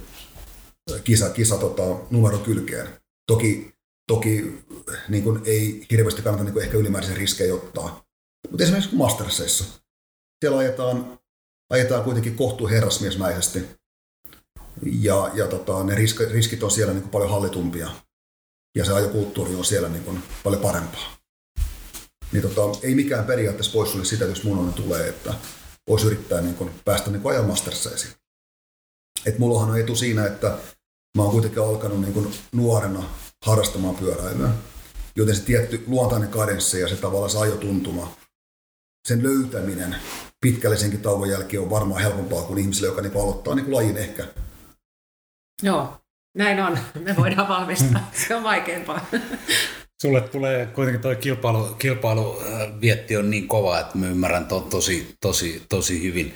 C: kisa, kisa tota, numero kylkeen. Toki, toki niin kuin ei hirveästi kannata niin kuin ehkä ylimääräisiä riskejä ottaa. Mutta esimerkiksi Masterseissa, siellä ajetaan, ajetaan kuitenkin kohtuu herrasmiesmäisesti. Ja, ja tota, ne riskit on siellä niin kuin paljon hallitumpia. Ja se ajokulttuuri on siellä niin kuin paljon parempaa niin tota, ei mikään periaatteessa poissulje sitä, jos mun tulee, että voisi yrittää niin kun, päästä niin ajan masterseisiin. Et mullahan on etu siinä, että mä oon kuitenkin alkanut niin kun, nuorena harrastamaan pyöräilyä, joten se tietty luontainen kadenssi ja se tavallaan se ajotuntuma, sen löytäminen pitkällisenkin tauon jälkeen on varmaan helpompaa kuin ihmisille, joka niin aloittaa niin lajin ehkä.
A: Joo, näin on. Me voidaan vahvistaa. Se on vaikeampaa.
B: Sulle tulee kuitenkin tuo kilpailu, kilpailuvietti on niin kova, että mä ymmärrän to, tosi, tosi, tosi hyvin.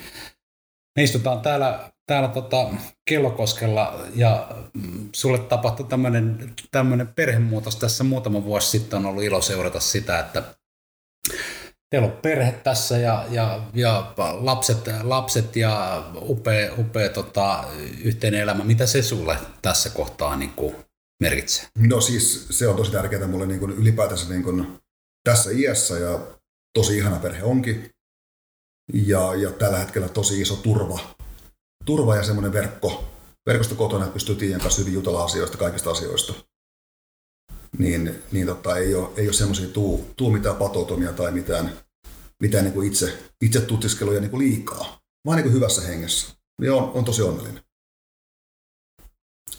B: Me istutaan täällä, täällä tota Kellokoskella ja mm, sulle tapahtui tämmöinen perhemuutos tässä muutama vuosi sitten. On ollut ilo seurata sitä, että teillä on perhe tässä ja, ja, ja lapset, lapset ja upea, upea tota, yhteinen elämä. Mitä se sulle tässä kohtaa niin kuin merkitsee?
C: No siis se on tosi tärkeää mulle niin kuin ylipäätänsä niin kuin tässä iässä ja tosi ihana perhe onkin. Ja, ja tällä hetkellä tosi iso turva, turva ja semmoinen verkko, verkosto kotona, että pystyy Tiian kanssa hyvin jutella asioista, kaikista asioista. Niin, niin tota, ei ole, ei ole semmoisia tuu, tuu mitään patoutumia tai mitään, mitään niin kuin itse, itse tutiskeluja niin kuin liikaa, vaan niin kuin hyvässä hengessä. Niin on, on tosi onnellinen.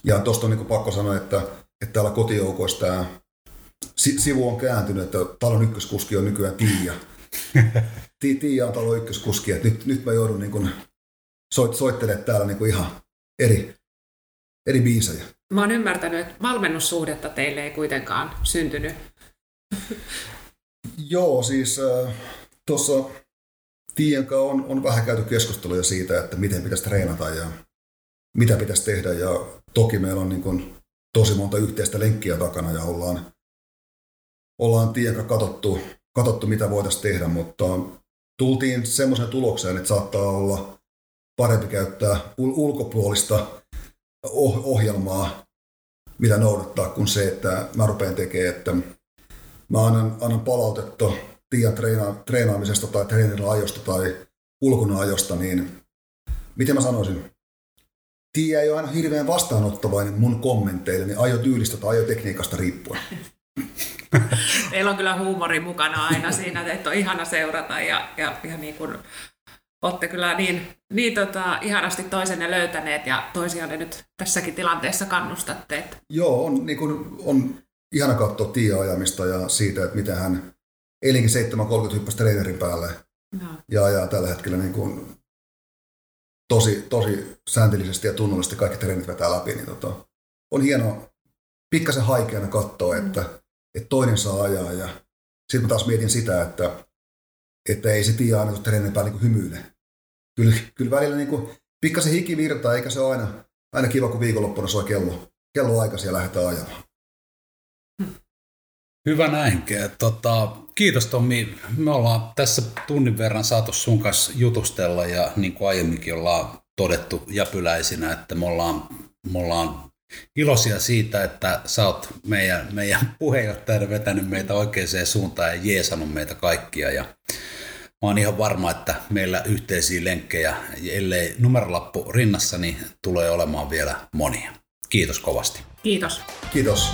C: Ja tuosta on niin kuin pakko sanoa, että, että täällä kotijoukoissa tämä sivu on kääntynyt, että talon ykköskuski on nykyään Tiia. [LAUGHS] Tiia on talon ykköskuski, että nyt, nyt mä joudun niin kuin soit, soittelemaan täällä niin kuin ihan eri, eri biisejä.
A: Mä oon ymmärtänyt, että valmennussuhdetta teille ei kuitenkaan syntynyt. [LAUGHS]
C: Joo, siis äh, tuossa Tiian on, on vähän käyty keskusteluja siitä, että miten pitäisi treenata ja mitä pitäisi tehdä. Ja toki meillä on niin kuin tosi monta yhteistä lenkkiä takana ja ollaan, ollaan Tiian katsottu, katsottu, mitä voitaisiin tehdä, mutta tultiin semmoiseen tulokseen, että saattaa olla parempi käyttää ulkopuolista oh-, ohjelmaa, mitä noudattaa, kuin se, että mä rupean tekemään, että mä annan, annan palautetta Tiian treena, treenaamisesta tai treenillä ajosta tai ulkona ajosta, niin miten mä sanoisin, Tiia ei ole aina hirveän vastaanottavainen mun kommenteille, niin ajotyylistä tai ajotekniikasta riippuen. [LAUGHS]
A: Teillä on kyllä huumori mukana aina siinä, että on ihana seurata ja, ja, ja niin kuin, olette kyllä niin, niin tota, ihanasti toisenne löytäneet ja toisianne nyt tässäkin tilanteessa kannustatte. Että...
C: Joo, on, niin kuin, on ihana katsoa Tiia ajamista ja siitä, että miten hän eilenkin 7.30 hyppäsi treenerin päälle. No. Ja, ja tällä hetkellä niin kuin, tosi, tosi säntillisesti ja tunnollisesti kaikki treenit vetää läpi, niin tota, on hienoa pikkasen haikeana katsoa, mm. että, että toinen saa ajaa. Ja sitten mä taas mietin sitä, että, että ei se Tiia aina treenin päällä niin hymyile. Kyllä, kyllä välillä niin kuin, pikkasen hiki virtaa, eikä se ole aina, aina kiva, kun viikonloppuna soi kello, kello aikaisin ja lähdetään ajamaan.
B: Hyvä näin. Tota, kiitos Tommi. Me ollaan tässä tunnin verran saatu sun kanssa jutustella ja niin kuin aiemminkin ollaan todettu jäpyläisinä, että me ollaan, me ollaan iloisia siitä, että sä oot meidän, meidän puheenjohtajana vetänyt meitä oikeaan suuntaan ja jeesannut meitä kaikkia. Ja mä oon ihan varma, että meillä yhteisiä lenkkejä, ellei numerolappu rinnassa, niin tulee olemaan vielä monia. Kiitos kovasti.
A: Kiitos.
C: Kiitos.